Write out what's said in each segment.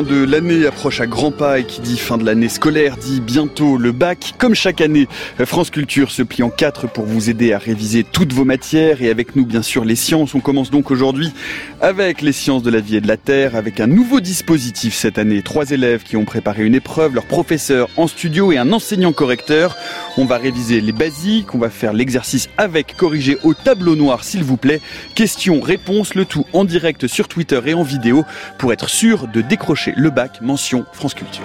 fin de l'année approche à grands pas et qui dit fin de l'année scolaire dit bientôt le bac. Comme chaque année, France Culture se plie en quatre pour vous aider à réviser toutes vos matières et avec nous bien sûr les sciences. On commence donc aujourd'hui avec les sciences de la vie et de la terre avec un nouveau dispositif cette année. Trois élèves qui ont préparé une épreuve, leur professeur en studio et un enseignant correcteur. On va réviser les basiques, on va faire l'exercice avec corrigé au tableau noir s'il vous plaît. Questions, réponses, le tout en direct sur Twitter et en vidéo pour être sûr de décrocher le bac mention France Culture.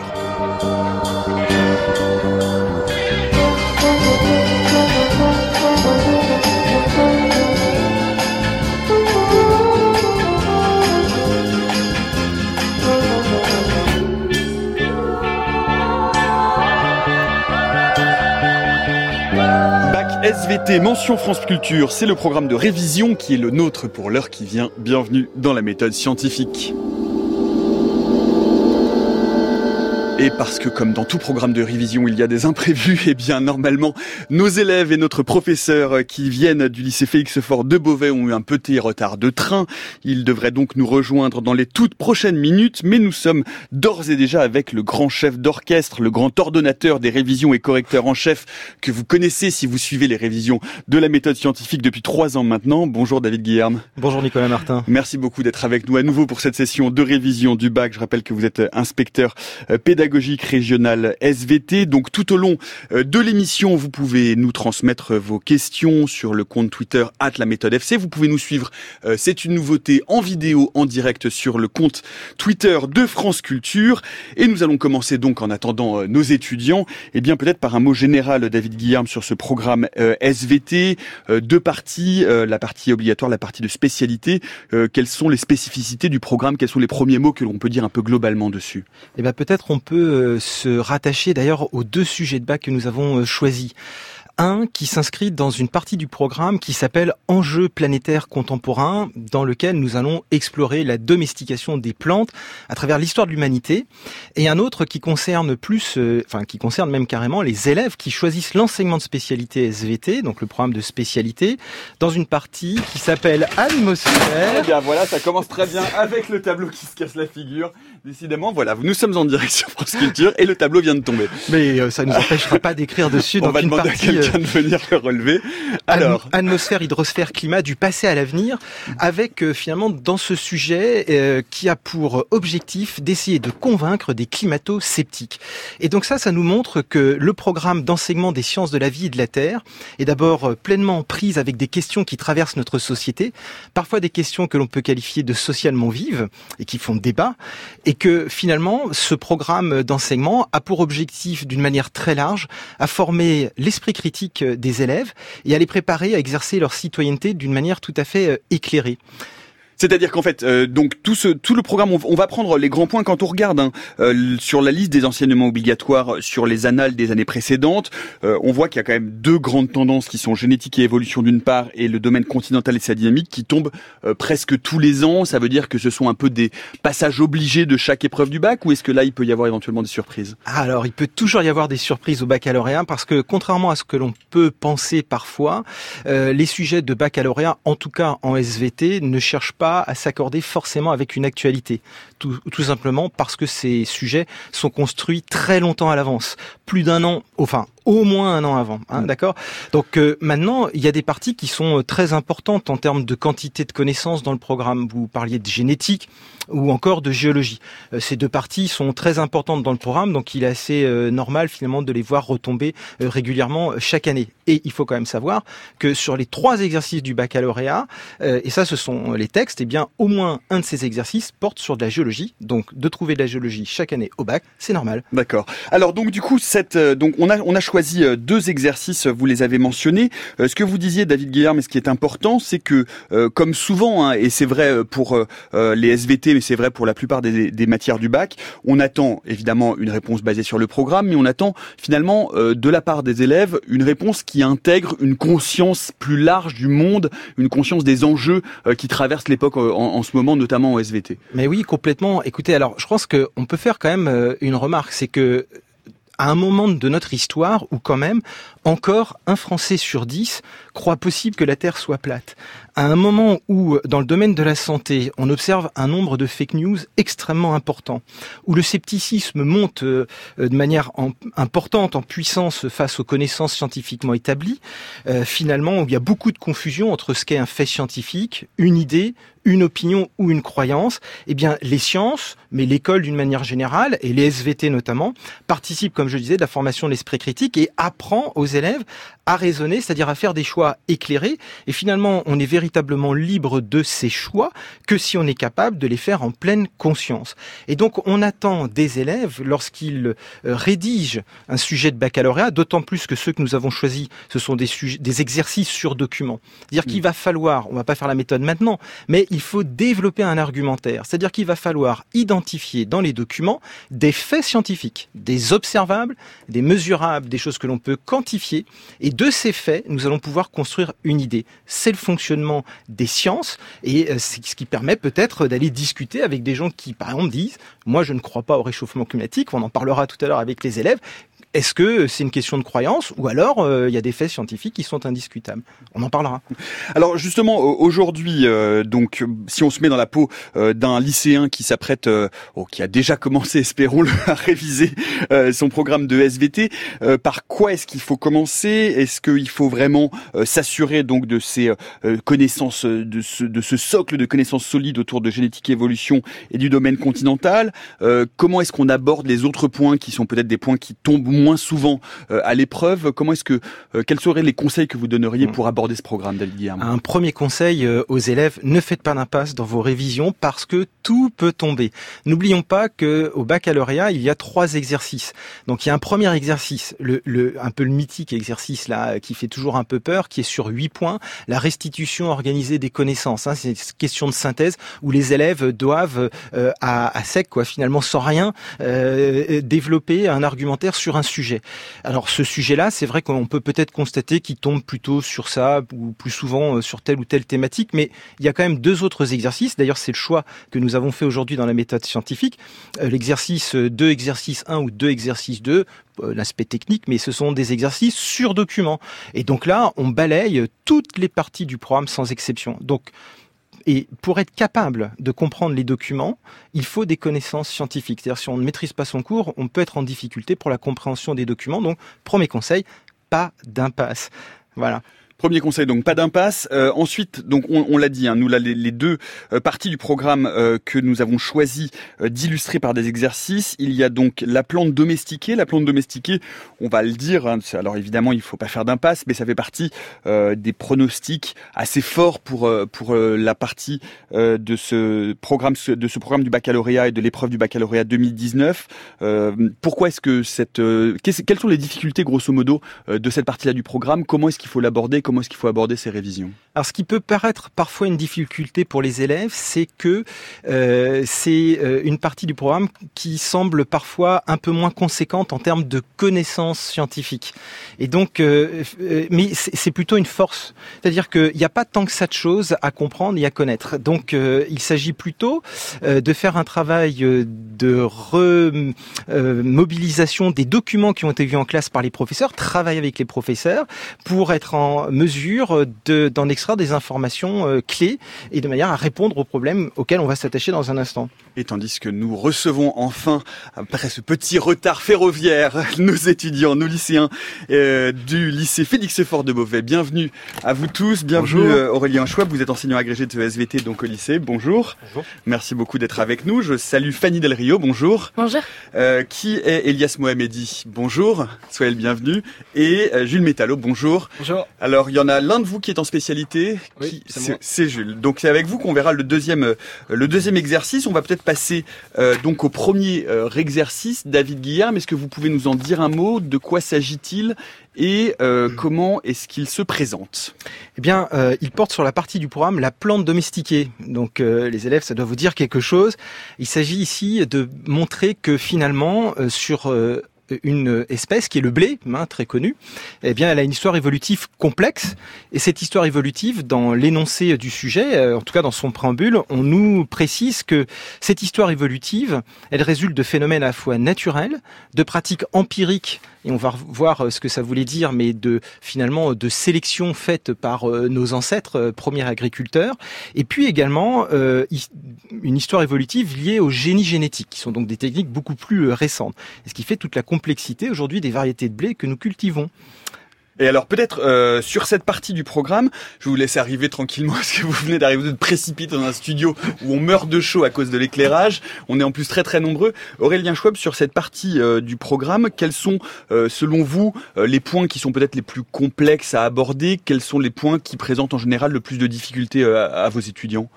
Bac SVT, mention France Culture, c'est le programme de révision qui est le nôtre pour l'heure qui vient. Bienvenue dans la méthode scientifique. Et parce que comme dans tout programme de révision, il y a des imprévus, et bien normalement, nos élèves et notre professeur qui viennent du lycée Félix Faure de Beauvais ont eu un petit retard de train. Ils devraient donc nous rejoindre dans les toutes prochaines minutes, mais nous sommes d'ores et déjà avec le grand chef d'orchestre, le grand ordonnateur des révisions et correcteur en chef que vous connaissez si vous suivez les révisions de la méthode scientifique depuis trois ans maintenant. Bonjour David Guillerme. Bonjour Nicolas Martin. Merci beaucoup d'être avec nous à nouveau pour cette session de révision du bac. Je rappelle que vous êtes inspecteur euh, pédagogique pédagogique régionale SVT. Donc tout au long euh, de l'émission, vous pouvez nous transmettre vos questions sur le compte Twitter at la méthode FC. Vous pouvez nous suivre, euh, c'est une nouveauté en vidéo, en direct sur le compte Twitter de France Culture. Et nous allons commencer donc en attendant euh, nos étudiants, et eh bien peut-être par un mot général, David Guillaume, sur ce programme SVT. Deux parties, la partie obligatoire, la partie de spécialité. Quelles sont les spécificités du programme? Quels sont les premiers mots que l'on peut dire un peu globalement dessus? Eh bien peut-être on peut euh, se rattacher d'ailleurs aux deux sujets de bac que nous avons euh, choisis un qui s'inscrit dans une partie du programme qui s'appelle Enjeux planétaires contemporains, dans lequel nous allons explorer la domestication des plantes à travers l'histoire de l'humanité, et un autre qui concerne plus, euh, enfin qui concerne même carrément les élèves qui choisissent l'enseignement de spécialité SVT, donc le programme de spécialité, dans une partie qui s'appelle Atmosphère. Eh bien voilà, ça commence très bien avec le tableau qui se casse la figure. Décidément, voilà, nous sommes en direction France Culture et le tableau vient de tomber. Mais euh, ça ne nous empêchera pas d'écrire dessus. Va une partie, quelqu'un de venir le relever. Alors, atmosphère, hydrosphère, climat, du passé à l'avenir, avec euh, finalement dans ce sujet euh, qui a pour objectif d'essayer de convaincre des climato-sceptiques. Et donc ça, ça nous montre que le programme d'enseignement des sciences de la vie et de la terre est d'abord pleinement prise avec des questions qui traversent notre société, parfois des questions que l'on peut qualifier de socialement vives et qui font débat, et que finalement, ce programme d'enseignement a pour objectif, d'une manière très large, à former l'esprit critique des élèves et à les préparer à exercer leur citoyenneté d'une manière tout à fait euh, éclairée. C'est-à-dire qu'en fait, euh, donc tout ce tout le programme, on, va prendre les grands points quand on regarde hein, euh, sur la liste des enseignements obligatoires sur les annales des années précédentes. Euh, on voit qu'il y a quand même deux grandes tendances qui sont génétique et évolution d'une part et le domaine continental et sa dynamique qui tombent presque tous les ans. Ça veut dire que ce sont un peu des passages obligés de chaque épreuve du bac ou est-ce que là il peut y avoir éventuellement des surprises? Alors il peut toujours y avoir des surprises au baccalauréat parce que contrairement à ce que l'on peut penser parfois, les sujets de baccalauréat, en tout cas en SVT, ne cherchent pas à s'accorder forcément avec une actualité. Tout, tout, simplement parce que ces sujets sont construits très longtemps à l'avance. Plus d'un an, enfin au moins un an avant, hein, mm. d'accord? Donc euh, maintenant, il y a des parties qui sont euh, très importantes en termes de quantité de connaissances dans le programme. Vous parliez de génétique ou encore de géologie. Euh, ces deux parties sont très importantes dans le programme, donc il est assez normal finalement de les voir retomber régulièrement chaque année. Et il faut quand même savoir que sur les trois exercices du baccalauréat, et ça ce sont les textes, eh bien au moins un de ces exercices porte sur de la géologie. Donc de trouver de la géologie chaque année au bac, c'est normal. D'accord. Alors donc du coup, cette, donc on a on a choisi euh, deux exercices, vous les avez mentionnés. Euh, ce que vous disiez, David Guillaume, et ce qui est important, c'est que, euh, comme souvent, hein, et c'est vrai pour les SVT, mais c'est vrai pour la plupart des, matières du bac, on attend évidemment une réponse basée sur le programme, mais on attend finalement de la part des élèves une réponse qui intègre une conscience plus large du monde, une conscience des enjeux qui traversent l'époque en, en, ce moment, notamment en SVT. Mais oui, complètement. Écoutez, alors je pense qu'on peut faire quand même une remarque, c'est que à un moment de notre histoire où quand même encore un Français sur dix croit possible que la Terre soit plate. À un moment où, dans le domaine de la santé, on observe un nombre de fake news extrêmement important, où le scepticisme monte euh, de manière importante, en puissance face aux connaissances scientifiquement établies, euh, finalement, où il y a beaucoup de confusion entre ce qu'est un fait scientifique, une idée, une opinion ou une croyance, eh bien les sciences, mais l'école d'une manière générale et les SVT notamment participent, comme je disais, de la formation de l'esprit critique et apprend aux élèves à raisonner, c'est-à-dire à faire des choix éclairés. Et finalement, on est véritablement libre de ces choix que si on est capable de les faire en pleine conscience. Et donc, on attend des élèves lorsqu'ils euh, rédigent un sujet de baccalauréat, d'autant plus que ceux que nous avons choisis, ce sont des, sujets, des exercices sur document. C'est-à-dire qu'il mm. va falloir, on va pas faire la méthode maintenant, mais il faut développer un argumentaire. C'est-à-dire qu'il va falloir identifier dans les documents des faits scientifiques, des observables, des mesurables, des choses que l'on peut quantifier. Et de ces faits, nous allons pouvoir construire une idée. C'est le fonctionnement des sciences et euh, c'est ce qui permet peut-être d'aller discuter avec des gens qui, par exemple, disent, moi je ne crois pas au réchauffement climatique, on en parlera tout à l'heure avec les élèves, est-ce que c'est une question de croyance ou alors euh, il y a des faits scientifiques qui sont indiscutables? On en parlera. Alors justement aujourd'hui, euh, donc si on se met dans la peau euh, d'un lycéen qui s'apprête, oh, qui a déjà commencé, espérons-le, à réviser son programme de SVT, par quoi est-ce qu'il faut commencer? Est-ce qu'il faut vraiment s'assurer donc de ces connaissances, de ce, de ce socle de connaissances solides autour de génétique évolution et du domaine continental? Comment est-ce qu'on aborde les autres points qui sont peut-être des points qui tombent moins souvent euh, à l'épreuve. Comment est-ce que euh, quels seraient les conseils que vous donneriez pour aborder ce programme, David Un premier conseil euh, aux élèves ne faites pas d'impasse dans vos révisions parce que tout peut tomber. N'oublions pas que au baccalauréat il y a trois exercices. Donc il y a un premier exercice, le, le un peu le mythique exercice là qui fait toujours un peu peur, qui est sur huit points, la restitution organisée des connaissances. Hein, c'est une question de synthèse où les élèves doivent à, à, sec quoi finalement sans rien développer un argumentaire sur un sujet. Alors ce sujet-là, c'est vrai qu'on peut peut-être constater qu'il tombe plutôt sur ça ou plus souvent euh, sur telle ou telle thématique, mais il y a quand même deux autres exercices. D'ailleurs, c'est le choix que nous avons fait aujourd'hui dans la méthode scientifique. Euh, l'exercice 2, exercice 1 ou 2, exercice 2, euh, l'aspect technique, mais ce sont des exercices sur document. Et donc là, on balaye toutes les parties du programme sans exception. Donc, et pour être capable de comprendre les documents, il faut des connaissances scientifiques. C'est-à-dire si on ne maîtrise pas son cours, on peut être en difficulté pour la compréhension des documents. Donc, premier conseil, pas d'impasse. Voilà. Premier conseil, donc pas d'impasse. Euh, ensuite, donc on, l'a dit, hein, nous les, les deux euh, parties du programme euh, que nous avons choisi d'illustrer par des exercices. Il y a donc la plante domestiquée. La plante domestiquée, on va le dire. Hein, alors évidemment, il faut pas faire d'impasse, mais ça fait partie des pronostics assez forts pour pour la partie de ce programme de ce programme du baccalauréat et de l'épreuve du baccalauréat 2019. pourquoi est-ce que cette quelles sont les difficultés grosso modo de cette partie-là du programme? Comment est-ce qu'il faut l'aborder? Comment est-ce qu'il faut aborder ces révisions? Alors ce qui peut paraître parfois une difficulté pour les élèves, c'est que euh, c'est euh, une partie du programme qui semble parfois un peu moins conséquente en termes de connaissances scientifiques. Et donc, euh, mais c'est plutôt une force. C'est-à-dire qu'il n'y a pas tant que ça de choses à comprendre et à connaître. Donc il s'agit plutôt de faire un travail de remobilisation des documents qui ont été vus en classe par les professeurs, travailler avec les professeurs pour être en mesure d'en extraire des informations euh, clés et de manière à répondre aux problèmes auxquels on va s'attacher dans un instant. Et tandis que nous recevons enfin, après ce petit retard ferroviaire, nos étudiants, nos lycéens euh, du lycée Félix Fort de Beauvais. Bienvenue à vous tous, bienvenue euh, Aurélien Schwab, vous êtes enseignant agrégé de SVT donc au lycée. Bonjour. Bonjour. Merci beaucoup d'être avec nous. Je salue Fanny Del Rio, bonjour. Bonjour. Euh, qui est Elias Mohamedi? Bonjour, soyez le bienvenu. Et Jules Métallo, bonjour. Bonjour. Alors il y en a l'un de vous qui est en spécialité, oui, c'est Jules. Donc c'est avec vous qu'on verra le deuxième, le deuxième exercice. On va peut-être passer euh, donc au premier euh, exercice. David Guillaume, est-ce que vous pouvez nous en dire un mot De quoi s'agit-il et euh, mm. comment est-ce qu'il se présente? Eh bien, il porte sur la partie du programme la plante domestiquée. Donc, les élèves, ça doit vous dire quelque chose. Il s'agit ici de montrer que finalement, sur une espèce qui est le blé, hein, très connu. Eh bien, elle a une histoire évolutive complexe. Et cette histoire évolutive, dans l'énoncé du sujet, euh, en tout cas dans son préambule, on nous précise que cette histoire évolutive, elle résulte de phénomènes à la fois naturels, de pratiques empiriques et on va voir euh, ce que ça voulait dire, mais de finalement de sélection faite par euh, nos ancêtres euh, premiers agriculteurs, et puis également une histoire évolutive liée au génie génétique, qui sont donc des techniques beaucoup plus récentes, ce qui fait toute la complexité aujourd'hui des variétés de blé que nous cultivons. Et alors peut-être euh, sur cette partie du programme, je vous laisser arriver tranquillement parce que vous venez d'arriver de précipiter dans un studio où on meurt de chaud à cause de l'éclairage. On est en plus très très nombreux. Aurélien Schwab, sur cette partie euh, du programme, quels sont euh, selon vous les points qui sont peut-être les plus complexes à aborder? Quels sont les points qui présentent en général le plus de difficultés à, vos étudiants?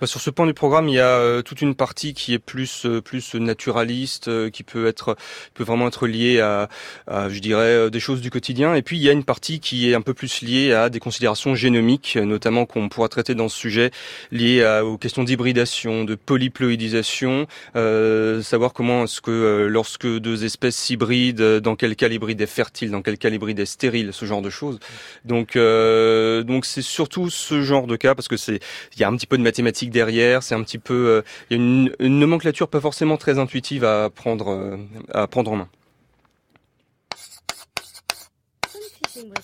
Bah, Sur ce point du programme, il y a toute une partie qui est plus plus naturaliste, qui peut être peut vraiment être liée à, je dirais des choses du quotidien. Et puis il y a partie qui est un peu plus liée à des considérations génomiques, notamment qu'on pourra traiter dans ce sujet, liées aux questions d'hybridation, de polyploïdisation, euh, savoir comment est-ce que euh, lorsque deux espèces s'hybrident, dans quel cas l'hybride est fertile, dans quel cas l'hybride est stérile, ce genre de choses. Donc euh, donc c'est surtout ce genre de cas parce que c'est il y a un petit peu de mathématiques derrière, c'est un petit peu euh, il y a une, une nomenclature pas forcément très intuitive à prendre à prendre en main.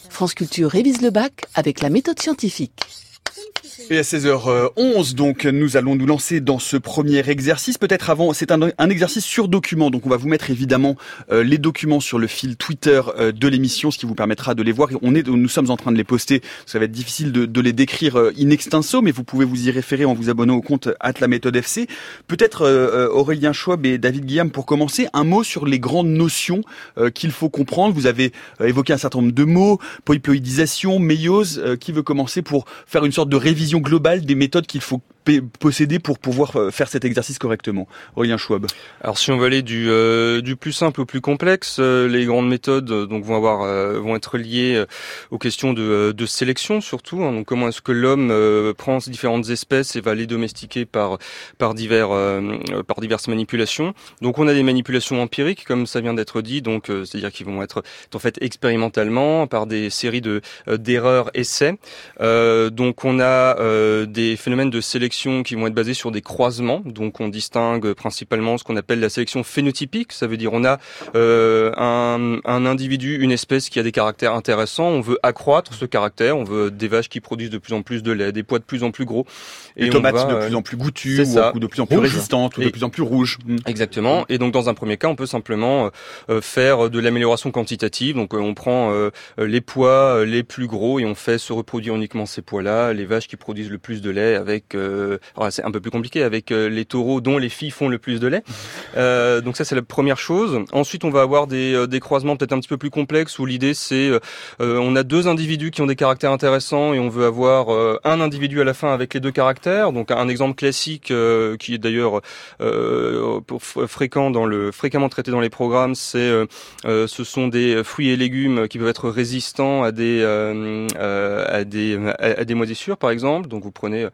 France Culture révise le bac avec la méthode scientifique. Et à 16h11, donc, nous allons nous lancer dans ce premier exercice. Peut-être avant, c'est un, exercice sur document. Donc, on va vous mettre évidemment euh, les documents sur le fil Twitter euh, de l'émission, ce qui vous permettra de les voir. On est, nous sommes en train de les poster. Ça va être difficile de, les décrire euh, in extenso, mais vous pouvez vous y référer en vous abonnant au compte at la méthode FC. Peut-être Aurélien Schwab et David Guillaume pour commencer, un mot sur les grandes notions qu'il faut comprendre. Vous avez évoqué un certain nombre de mots, polyploïdisation, méiose. qui veut commencer pour faire une sorte de révision globale des méthodes qu'il faut posséder pour pouvoir euh, faire cet exercice correctement Aurélien Schwab. Alors si on veut aller du, euh, du plus simple au plus complexe, euh, les grandes méthodes donc vont avoir vont être liées aux questions de, de sélection surtout. Hein. donc comment est-ce que l'homme prend différentes espèces et va les domestiquer par par divers par diverses manipulations? Donc on a des manipulations empiriques comme ça vient d'être dit, donc c'est-à-dire qu'ils vont être en fait expérimentalement par des séries de d'erreurs essais. donc on a des phénomènes de sélection qui vont être basées sur des croisements. Donc on distingue principalement ce qu'on appelle la sélection phénotypique. Ça veut dire on a euh, un, un, individu, une espèce qui a des caractères intéressants. On veut accroître ce caractère. On veut des vaches qui produisent de plus en plus de lait, des pois de plus en plus gros. Et des tomates de plus en plus goûtues, ou, de plus en plus résistantes, ou de plus en plus rouges. Hmm. Exactement. Et donc dans un premier cas, on peut simplement euh, faire de l'amélioration quantitative. Donc euh, on prend les pois les plus gros et on fait se reproduire uniquement ces pois-là, les vaches qui produisent le plus de lait avec euh, c'est un peu plus compliqué avec euh, les taureaux dont les filles font le plus de lait. Euh, donc ça c'est la première chose. Ensuite on va avoir des, des croisements peut-être un petit peu plus complexes où l'idée c'est on a deux individus qui ont des caractères intéressants et on veut avoir un individu à la fin avec les deux caractères. Donc un exemple classique qui est d'ailleurs fréquent dans le fréquemment traité dans les programmes, c'est ce sont des fruits et légumes qui peuvent être résistants à des à des à des moisissures par exemple. Donc vous prenez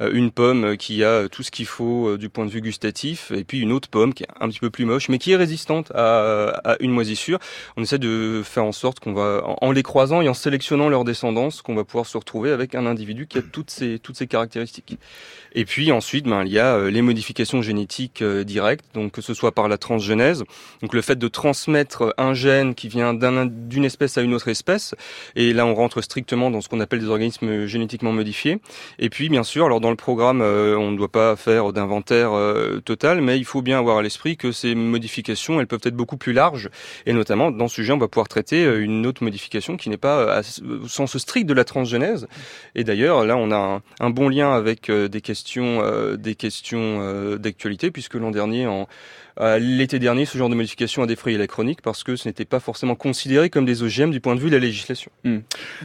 une pomme qui a tout ce qu'il faut euh, du point de vue gustatif, et puis une autre pomme qui est un petit peu plus moche, mais qui est résistante à, une moisissure. On essaie de faire en sorte qu'on va, en les croisant et en sélectionnant leur descendance, qu'on va pouvoir se retrouver avec un individu qui a toutes ces, toutes ces caractéristiques. Et puis ensuite, ben, il y a euh, les modifications génétiques euh, directes, donc que ce soit par la transgenèse, donc le fait de transmettre un gène qui vient d'une espèce à une autre espèce, et là on rentre strictement dans ce qu'on appelle des organismes génétiquement modifiés. Et puis bien sûr, alors dans le programme euh, on ne doit pas faire d'inventaire euh, total, mais il faut bien avoir à l'esprit que ces modifications, elles peuvent être beaucoup plus larges. Et notamment, dans ce sujet, on va pouvoir traiter euh, une autre modification qui n'est pas au sens strict de la transgenèse. Et d'ailleurs, là, on a un, bon lien avec des questions, des questions d'actualité, puisque l'an dernier, en l'été dernier, ce genre de modification a défrayé la chronique parce que ce n'était pas forcément considéré comme des OGM du point de vue de la législation. Hmm.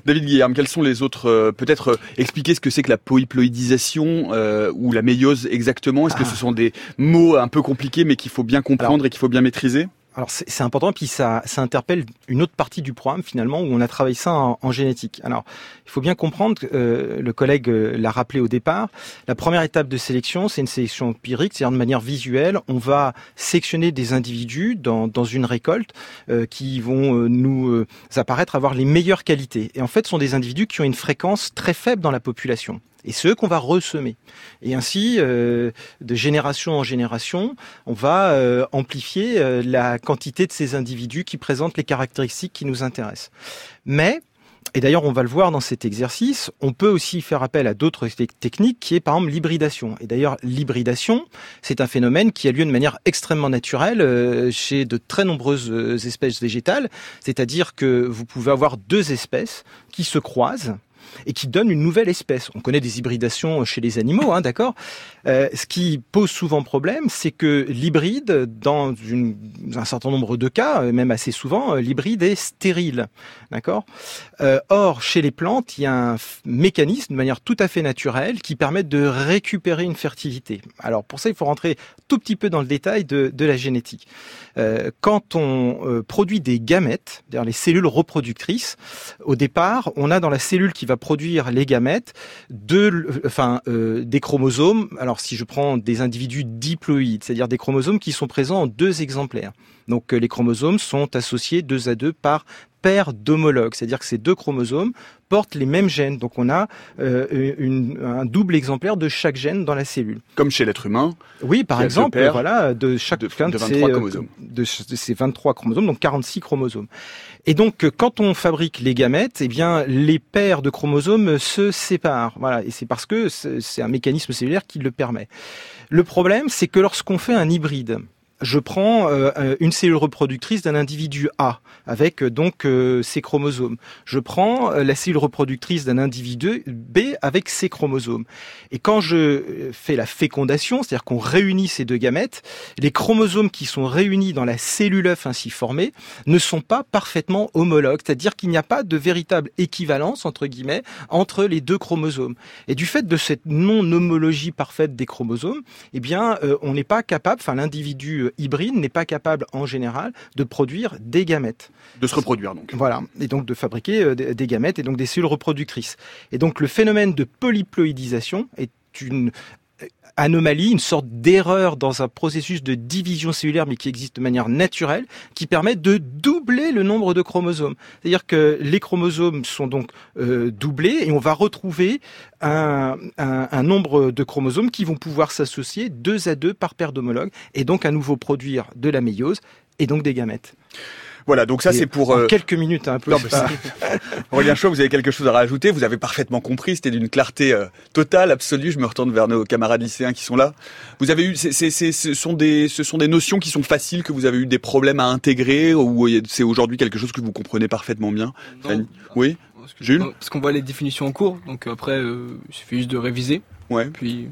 David Guillaume, quels sont les autres euh, Peut-être euh, expliquer ce que c'est que la polyploïdisation euh, ou la méiose exactement? Est-ce que ce ah. sont des mots un peu compliqués mais qu'il faut bien comprendre et qu'il faut bien maîtriser? Alors c'est important, puis ça, ça interpelle une autre partie du programme finalement où on a travaillé ça en, génétique. Alors il faut bien comprendre, euh, le collègue euh, l'a rappelé au départ, la première étape de sélection, c'est une sélection empirique, c'est-à-dire de manière visuelle, on va sélectionner des individus dans, une récolte euh, qui vont euh, nous apparaître avoir les meilleures qualités. Et en fait, ce sont des individus qui ont une fréquence très faible dans la population et ceux qu'on va ressemer. Et ainsi, euh, de génération en génération, on va euh, amplifier euh, la quantité de ces individus qui présentent les caractéristiques qui nous intéressent. Mais et d'ailleurs, on va le voir dans cet exercice, on peut aussi faire appel à d'autres techniques qui est par exemple l'hybridation. Et d'ailleurs, l'hybridation, c'est un phénomène qui a lieu de manière extrêmement naturelle chez de très nombreuses espèces végétales. C'est-à-dire que vous pouvez avoir deux espèces qui se croisent et qui donne une nouvelle espèce. On connaît des hybridations chez les animaux, hein, d'accord euh, Ce qui pose souvent problème, c'est que l'hybride, dans un certain nombre de cas, euh, même assez souvent, euh, l'hybride est stérile, d'accord euh, Or, chez les plantes, il y a un mécanisme de manière tout à fait naturelle qui permet de récupérer une fertilité. Alors pour ça, il faut rentrer tout petit peu dans le détail de, la génétique. Euh, quand on produit des gamètes, c'est-à-dire les cellules reproductrices, au départ, on a dans la cellule qui va produire les gamètes enfin, euh, des chromosomes. Alors, si je prends des individus diploïdes, c'est-à-dire des chromosomes qui sont présents en deux exemplaires. Donc, euh, les chromosomes sont associés deux à deux par paire d'homologues, c'est-à-dire que ces deux chromosomes portent les mêmes gènes. Donc on a euh, une, un double exemplaire de chaque gène dans la cellule. Comme chez l'être humain. Oui, par exemple, voilà, de chaque de, de, de, ces, chromosomes. de, ces 23 chromosomes, donc 46 chromosomes. Et donc quand on fabrique les gamètes, eh bien les paires de chromosomes se séparent. Voilà, et c'est parce que c'est un mécanisme cellulaire qui le permet. Le problème, c'est que lorsqu'on fait un hybride, je prends euh, une cellule reproductrice d'un individu A avec euh, donc euh, ses chromosomes. Je prends la cellule reproductrice d'un individu B avec ses chromosomes. Et quand je fais la fécondation, c'est-à-dire qu'on réunit ces deux gamètes, les chromosomes qui sont réunis dans la cellule œuf ainsi formée ne sont pas parfaitement homologues, c'est-à-dire qu'il n'y a pas de véritable équivalence entre guillemets entre les deux chromosomes. Et du fait de cette non-homologie parfaite des chromosomes, eh bien, on n'est pas capable, enfin l'individu hybride n'est pas capable en général de produire des gamètes. De se reproduire donc. Voilà, et donc de fabriquer euh, des gamètes et donc des cellules reproductrices. Et donc le phénomène de polyploïdisation est une anomalie, une sorte d'erreur dans un processus de division cellulaire, mais qui existe de manière naturelle, qui permet de doubler le nombre de chromosomes. C'est-à-dire que les chromosomes sont donc euh, doublés et on va retrouver un, un, un, nombre de chromosomes qui vont pouvoir s'associer deux à deux par paire d'homologues et donc à nouveau produire de la méiose et donc des gamètes. Voilà, donc ça c'est pour euh... quelques minutes hein, un peu. Non, Aurélien Chaud, vous avez quelque chose à rajouter? Vous avez parfaitement compris, c'était d'une clarté euh, totale, absolue. Je me retourne vers nos camarades lycéens qui sont là. Vous avez eu, c est, c est, ce sont des, ce sont des notions qui sont faciles que vous avez eu des problèmes à intégrer ou c'est aujourd'hui quelque chose que vous comprenez parfaitement bien? Non, Oui? Jules? Parce qu'on voit les définitions en cours, donc après euh, il suffit juste de réviser. Ouais. Puis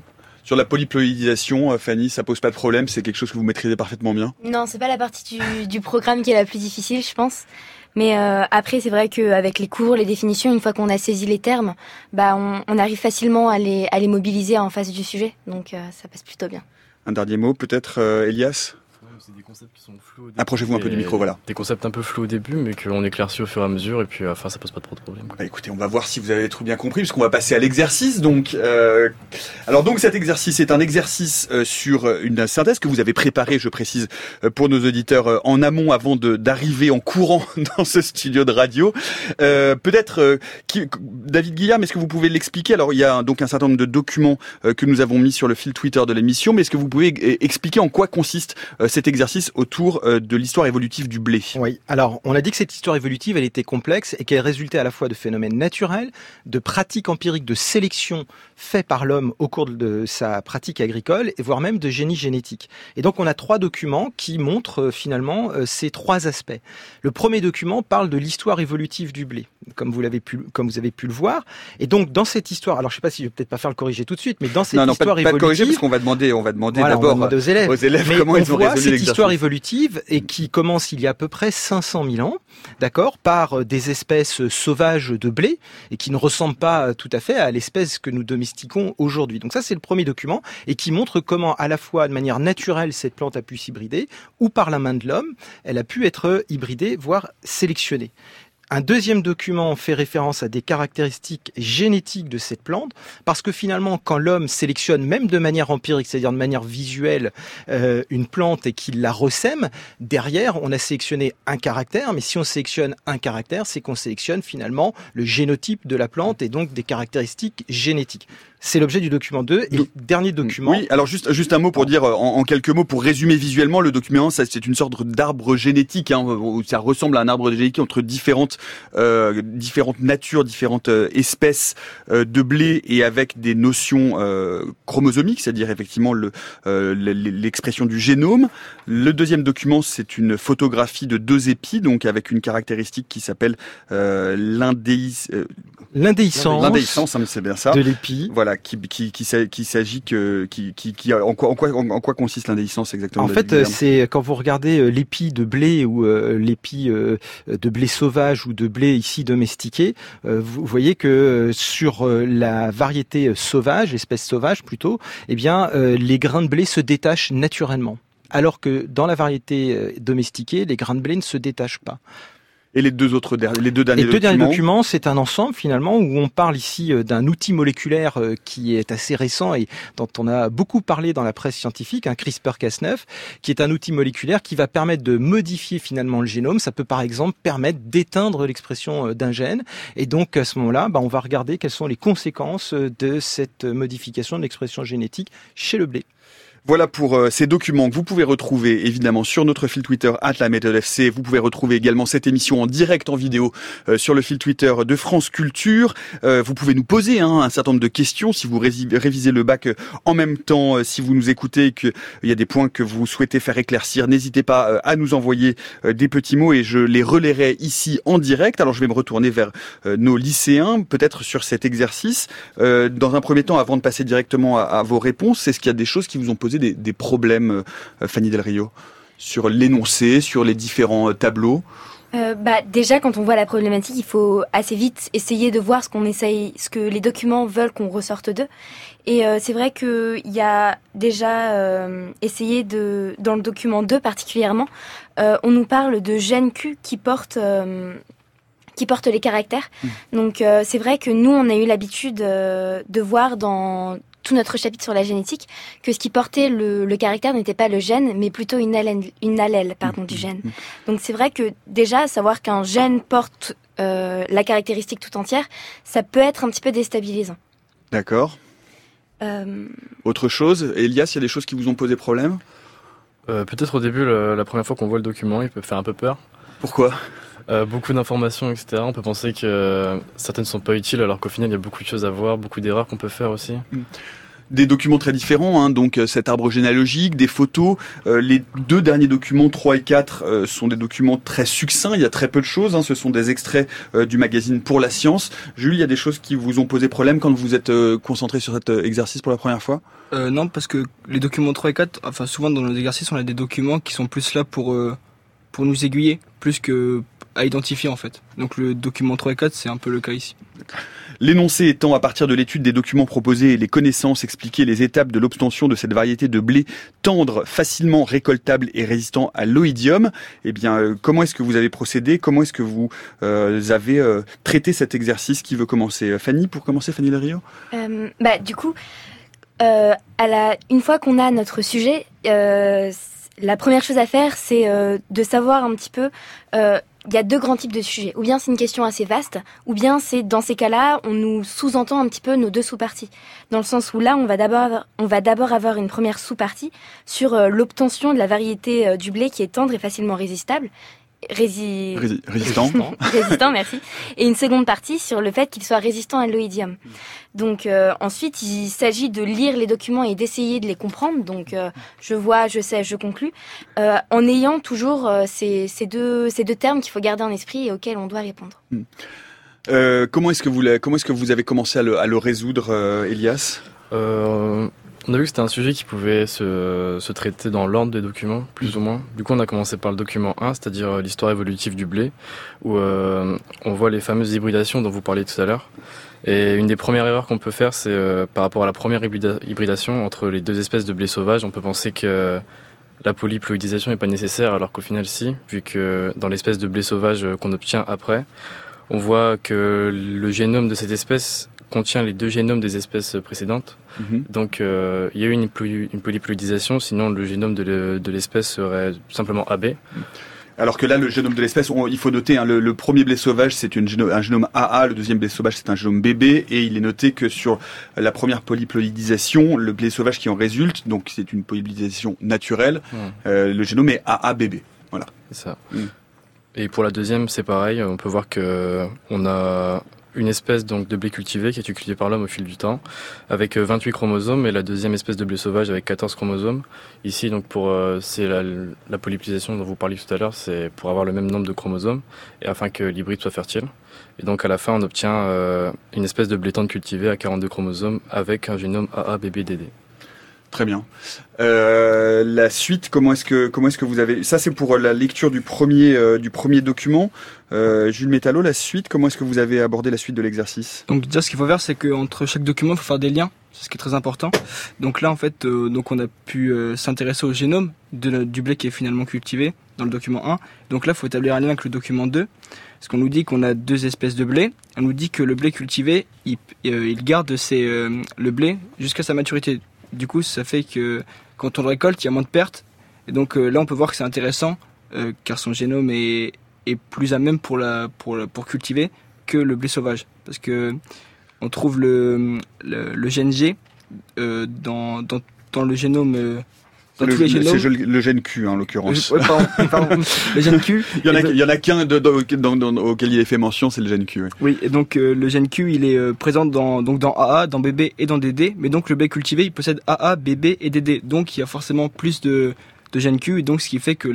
sur la polyploïdisation, Fanny, ça pose pas de problème, c'est quelque chose que vous maîtrisez parfaitement bien Non, c'est pas la partie du, du, programme qui est la plus difficile, je pense. Mais euh, après, c'est vrai qu'avec les cours, les définitions, une fois qu'on a saisi les termes, bah, on, on, arrive facilement à les, à les mobiliser en face du sujet. Donc euh, ça passe plutôt bien. Un dernier mot, peut-être, euh, Elias? C'est des concepts qui sont flous. Approchez-vous un peu du micro, voilà. Des concepts un peu flous au début, mais qu'on éclaircit au fur et à mesure, et puis à la fin, ça pose pas trop de problème. Bah, écoutez, on va voir si vous avez tout bien compris, puisqu'on va passer à l'exercice. Donc, euh... alors donc cet exercice est un exercice euh, sur une synthèse que vous avez préparé, je précise, euh, pour nos auditeurs euh, en amont, avant d'arriver en courant dans ce studio de radio. Euh, Peut-être, David Guillard, est-ce que vous pouvez l'expliquer? Alors, il y a donc un certain nombre de documents que nous avons mis sur le fil Twitter de l'émission, mais est-ce que vous pouvez expliquer en quoi consiste cet exercice autour de l'histoire évolutive du blé. Oui, alors on a dit que cette histoire évolutive, elle était complexe et qu'elle résultait à la fois de phénomènes naturels, de pratiques empiriques de sélection faites par l'homme au cours de sa pratique agricole, et voire même de génie génétique. Et donc on a trois documents qui montrent finalement ces trois aspects. Le premier document parle de l'histoire évolutive du blé, comme vous l'avez pu, comme vous avez pu le voir. Et donc dans cette histoire, alors je sais pas si je vais peut-être pas faire le corriger tout de suite, mais dans cette non, non, histoire pas, évolutive, pas corriger parce qu'on va demander, on va demander voilà, d'abord aux élèves, aux élèves comment ils ont résolu. Histoire évolutive et qui commence il y a à peu près 500 000 ans, d'accord, par des espèces sauvages de blé et qui ne ressemblent pas tout à fait à l'espèce que nous domestiquons aujourd'hui. Donc ça, c'est le premier document et qui montre comment, à la fois de manière naturelle, cette plante a pu s'hybrider ou par la main de l'homme, elle a pu être hybridée, voire sélectionnée. Un deuxième document fait référence à des caractéristiques génétiques de cette plante, parce que finalement, quand l'homme sélectionne, même de manière empirique, c'est-à-dire de manière visuelle, euh, une plante et qu'il la ressème, derrière, on a sélectionné un caractère, mais si on sélectionne un caractère, c'est qu'on sélectionne finalement le génotype de la plante et donc des caractéristiques génétiques. C'est l'objet du document 2 et Do- dernier document. Oui, alors juste juste un mot pour dire euh, en, en quelques mots pour résumer visuellement le document, c'est une sorte d'arbre génétique, hein, où ça ressemble à un arbre génétique entre différentes euh, différentes natures, différentes euh, espèces euh, de blé et avec des notions euh, chromosomiques, c'est-à-dire effectivement le l'expression du génome. Le deuxième document, c'est une photographie de deux épis, donc avec une caractéristique qui s'appelle L'indéhiscence l'indéhiscence, hein, c'est bien ça. de l'épi. Voilà, qui qui qui, s'a- qui s'agit que qui qui, qui en quoi en quoi en, en quoi consiste l'indéhiscence exactement En fait, c'est quand vous regardez euh, l'épi de blé ou euh, l'épi euh, de blé sauvage ou de blé ici domestiqué, vous voyez que sur la variété sauvage, espèce sauvage plutôt, eh bien, les grains de blé se détachent naturellement. Alors que dans la variété domestiquée, les grains de blé ne se détachent pas. Et les deux autres les deux derniers Les deux derniers documents. documents, c'est un ensemble finalement où on parle ici euh, d'un outil moléculaire euh, qui est assez récent et dont on a beaucoup parlé dans la presse scientifique, un CRISPR-Cas9, qui est un outil moléculaire qui va permettre de modifier finalement le génome. Ça peut par exemple permettre d'éteindre l'expression euh, d'un gène. Et donc à ce moment-là, bah, on va regarder quelles sont les conséquences de cette modification de l'expression génétique chez le blé. Voilà pour euh, ces documents que vous pouvez retrouver évidemment sur notre fil Twitter la méthode FC. Vous pouvez retrouver également cette émission en direct en vidéo euh, sur le fil Twitter de France Culture. Euh, vous pouvez nous poser hein, un certain nombre de questions si vous révisez le bac en même temps. si vous nous écoutez et qu'il y a des points que vous souhaitez faire éclaircir, n'hésitez pas à nous envoyer des petits mots et je les relayerai ici en direct. Alors je vais me retourner vers nos lycéens, peut-être sur cet exercice. Dans un premier temps, avant de passer directement à, à vos réponses, est-ce qu'il y a des choses qui vous ont posé des, des problèmes, euh, Fanny Del Rio, sur l'énoncé, sur les différents euh, tableaux? Euh, bah, déjà, quand on voit la problématique, il faut assez vite essayer de voir ce qu'on essaye, ce que les documents veulent qu'on ressorte d'eux. Et euh, c'est vrai qu'il y a déjà euh, essayé de, dans le document 2 particulièrement, on nous parle de gènes Q qui portent, qui portent les caractères. Donc euh, c'est vrai que nous, on a eu l'habitude euh, de voir dans tout notre chapitre sur la génétique que ce qui portait le, le caractère n'était pas le gène, mais plutôt une allèle, une allèle pardon, du gène. Donc c'est vrai que déjà, savoir qu'un gène porte euh, la caractéristique tout entière, ça peut être un petit peu déstabilisant. D'accord. Euh, Autre chose Elias, il y a des choses qui vous ont posé problème? Euh, Peut-être au début, le- la première fois qu'on voit le document, il peut faire un peu peur. Pourquoi? Euh, beaucoup d'informations, etc. On peut penser que euh, certaines sont pas utiles, alors qu'au final, il y a beaucoup de choses à voir, beaucoup d'erreurs qu'on peut faire aussi. des documents très différents, hein, donc euh, cet arbre généalogique, des photos. Euh, les deux derniers documents, 3 et 4, euh, sont des documents très succincts, il y a très peu de choses, hein, ce sont des extraits euh, du magazine Pour la Science. Jules, il y a des choses qui vous ont posé problème quand vous êtes euh, concentré sur cet exercice pour la première fois? Euh, non, parce que les documents 3 et 4, enfin souvent dans nos exercices, on a des documents qui sont plus là pour, euh, pour nous aiguiller, plus que à identifier en fait. Donc le document 3 et 4, c'est un peu le cas ici. L'énoncé étant à partir de l'étude des documents proposés et les connaissances expliquer les étapes de l'obtention de cette variété de blé tendre, facilement récoltable et résistant à l'oïdium, eh bien, euh, comment est-ce que vous avez procédé? Comment est-ce que vous euh, avez euh, traité cet exercice Qui veut commencer? Fanny, pour commencer, Fanny Del Rio euh, bah, du coup, euh, à la, une fois qu'on a notre sujet, euh, la première chose à faire, c'est euh, de savoir un petit peu. euh, Il y a deux grands types de sujets. Ou bien c'est une question assez vaste, ou bien c'est dans ces cas-là, on nous sous-entend un petit peu nos deux sous-parties. Dans le sens où là, on va d'abord, avoir- une première sous-partie sur euh, l'obtention de la variété euh, du blé qui est tendre et facilement résistable. Rési... Rési- Résistant résistant, merci. Et une seconde partie sur le fait qu'il soit résistant à l'oïdium. Donc euh, ensuite, il s'agit de lire les documents et d'essayer de les comprendre. Donc euh, je vois, je sais, je conclus, euh, en ayant toujours euh, ces, ces, deux, ces deux termes qu'il faut garder en esprit et auxquels on doit répondre. Euh, comment est-ce que vous l'avez- comment est-ce que vous avez commencé à le, à le résoudre, euh, Elias? Euh, On a vu que c'était un sujet qui pouvait se, se traiter dans l'ordre des documents, plus ou moins. Du coup, on a commencé par le document 1, c'est-à-dire euh, l'histoire évolutive du blé, où euh, on voit les fameuses hybridations dont vous parliez tout à l'heure. Et une des premières erreurs qu'on peut faire, c'est euh, par rapport à la première hybrida- hybridation entre les deux espèces de blé sauvage, on peut penser que la polyploïdisation n'est pas nécessaire, alors qu'au final, si, vu que dans l'espèce de blé sauvage euh, qu'on obtient après, on voit que le génome de cette espèce contient les deux génomes des espèces précédentes. Mhm. Donc euh, il y a eu une, une polyploïdisation, sinon le génome de le- de l'espèce serait simplement AB. Alors que là, le génome de l'espèce, il faut noter, hein, le, le premier blé sauvage, c'est géno- un génome AA, le deuxième blé sauvage, c'est un génome BB, et il est noté que sur la première polyploïdisation, le blé sauvage qui en résulte, donc c'est une polyploïdisation naturelle, euh, le génome est AABB. C'est ça. Mm. Et pour la deuxième, c'est pareil. On peut voir que on a une espèce donc de blé cultivé qui est cultivée par l'homme au fil du temps, avec euh, 28 chromosomes, et la deuxième espèce de blé sauvage avec 14 chromosomes. Ici, donc pour euh, c'est la, la polyploïdisation dont vous parliez tout à l'heure, c'est pour avoir le même nombre de chromosomes et afin que l'hybride soit fertile. Et donc à la fin, on obtient euh, une espèce de blé tendre cultivé à 42 chromosomes avec un génome AABBDD. Très bien. Euh, la suite, comment est-ce que comment est-ce que vous avez ça c'est pour la lecture du premier euh, du premier document. Euh, Jules Métallo, la suite, comment est-ce que vous avez abordé la suite de l'exercice? Donc déjà ce qu'il faut faire c'est qu'entre chaque document il faut faire des liens, c'est ce qui est très important. Donc là en fait euh, donc on a pu euh, s'intéresser au génome du blé qui est finalement cultivé dans le document 1. Donc là il faut établir un lien avec le document 2 parce qu'on nous dit qu'on a deux espèces de blé. On nous dit que le blé cultivé il, euh, garde ses, euh, le blé jusqu'à sa maturité. Du coup ça fait que quand on le récolte il y a moins de pertes. Et donc euh, là on peut voir que c'est intéressant euh, car son génome est, plus à même pour, pour, cultiver que le blé sauvage. Parce que on trouve le, le, euh, dans le génome. Le, tous les le- génomes. c'est le, gène Q hein, en l'occurrence. Euh, pardon, pardon, le gène Q. Il y en a, qu'un auquel il est fait mention, c'est le gène Q. oui. Oui, et donc euh, le gène Q, il est euh, présent dans, donc dans AA, dans BB et dans DD, mais donc le blé cultivé, il possède AA, BB et DD. Donc il y a forcément plus de, de gène Q, et donc ce qui fait que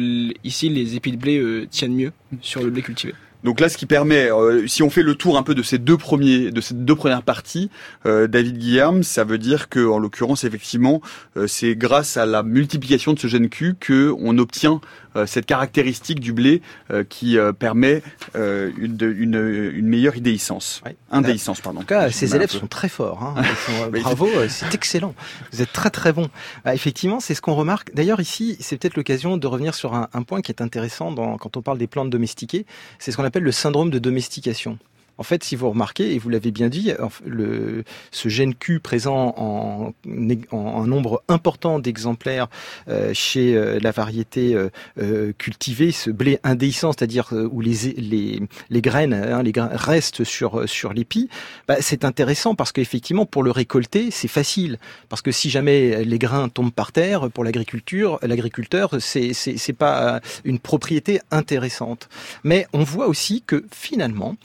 ici les épis de blé euh, tiennent mieux sur le blé cultivé. Donc là, ce qui permet, euh, si on fait le tour un peu de ces deux premiers, de ces deux premières parties, euh, David Guillaume, ça veut dire que, en l'occurrence, effectivement, euh, c'est grâce à la multiplication de ce gène Q que on obtient euh, cette caractéristique du blé euh, qui euh, permet euh, une, une, une meilleure idéhiscence, Ouais. indéhiscence, pardon. En tout cas, ces élèves sont très forts. Hein. Sont, bravo, c'est excellent. Vous êtes très très bons. Ah, effectivement, c'est ce qu'on remarque. D'ailleurs, ici, c'est peut-être l'occasion de revenir sur un, un point qui est intéressant dans, quand on parle des plantes domestiquées. C'est ce qu'on appelle le syndrome de domestication. En fait, si vous remarquez, et vous l'avez bien dit, ce gène Q présent en, nombre important d'exemplaires euh, chez euh, la variété euh, cultivée, ce blé indéhiscent, c'est-à-dire où les, graines, hein, restent sur, sur l'épi, bah, c'est intéressant parce qu'effectivement, pour le récolter, c'est facile. Parce que si jamais les grains tombent par terre, pour l'agriculture, l'agriculteur, c'est, pas une propriété intéressante. Mais on voit aussi que finalement,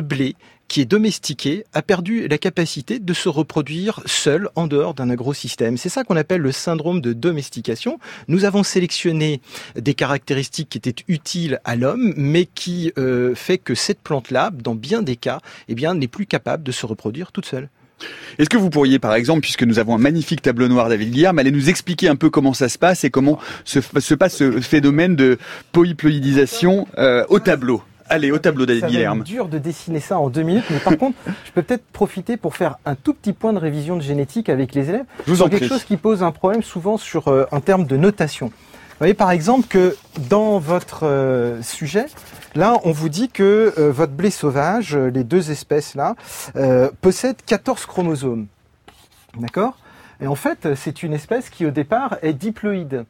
blé qui est domestiqué a perdu la capacité de se reproduire seul en dehors d'un agrosystème. C'est ça qu'on appelle le syndrome de domestication. Nous avons sélectionné des caractéristiques qui étaient utiles à l'homme, mais qui euh, fait que cette plante-là, dans bien des cas, eh bien, n'est plus capable de se reproduire toute seule. Est-ce que vous pourriez, par exemple, puisque nous avons un magnifique tableau noir David Guillaume, aller nous expliquer un peu comment ça se passe et comment se, se passe ce phénomène de polyploïdisation euh, au tableau? Allez, au tableau va Guillaume. être dur de dessiner ça en deux minutes, mais par contre, je peux peut-être profiter pour faire un tout petit point de révision de génétique avec les élèves. Je vous sur en quelque prie. chose qui pose un problème souvent sur euh, en termes de notation. Vous voyez par exemple que dans votre euh, sujet, là, on vous dit que euh, votre blé sauvage, euh, les deux espèces là, possèdent 14 chromosomes. D'accord? Et en fait, c'est une espèce qui au départ est diploïde.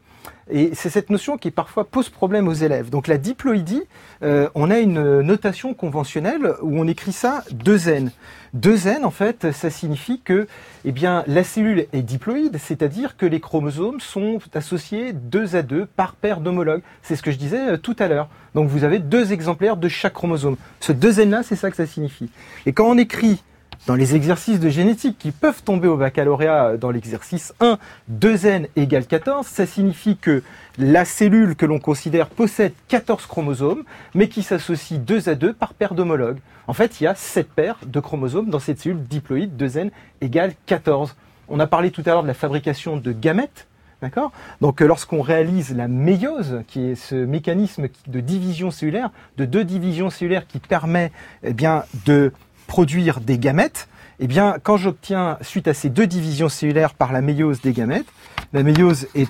Et c'est cette notion qui parfois pose problème aux élèves. Donc la diploïdie, euh, on a une notation conventionnelle où on écrit ça 2N. 2N, en fait, ça signifie que eh la cellule est diploïde, c'est-à-dire que les chromosomes sont associés deux à deux par paire d'homologues. C'est ce que je disais euh, tout à l'heure. Donc vous avez deux exemplaires de chaque chromosome. Ce 2N-là, c'est ça que ça signifie. Et quand on écrit dans les exercices de génétique qui peuvent tomber au baccalauréat dans l'exercice 1, 2n égale 14, ça signifie que la cellule que l'on considère possède 14 chromosomes, mais qui s'associe 2 à 2 par paire d'homologues. En fait, il y a 7 paires de chromosomes dans cette cellule diploïde, 2n égale 14. On a parlé tout à l'heure de la fabrication de gamètes. D'accord? Donc euh, lorsqu'on réalise la méiose, qui est ce mécanisme de division cellulaire, de deux divisions cellulaires qui permet eh bien, de produire des gamètes, eh bien, quand j'obtiens, suite à ces deux divisions cellulaires par la méiose des gamètes, la méiose est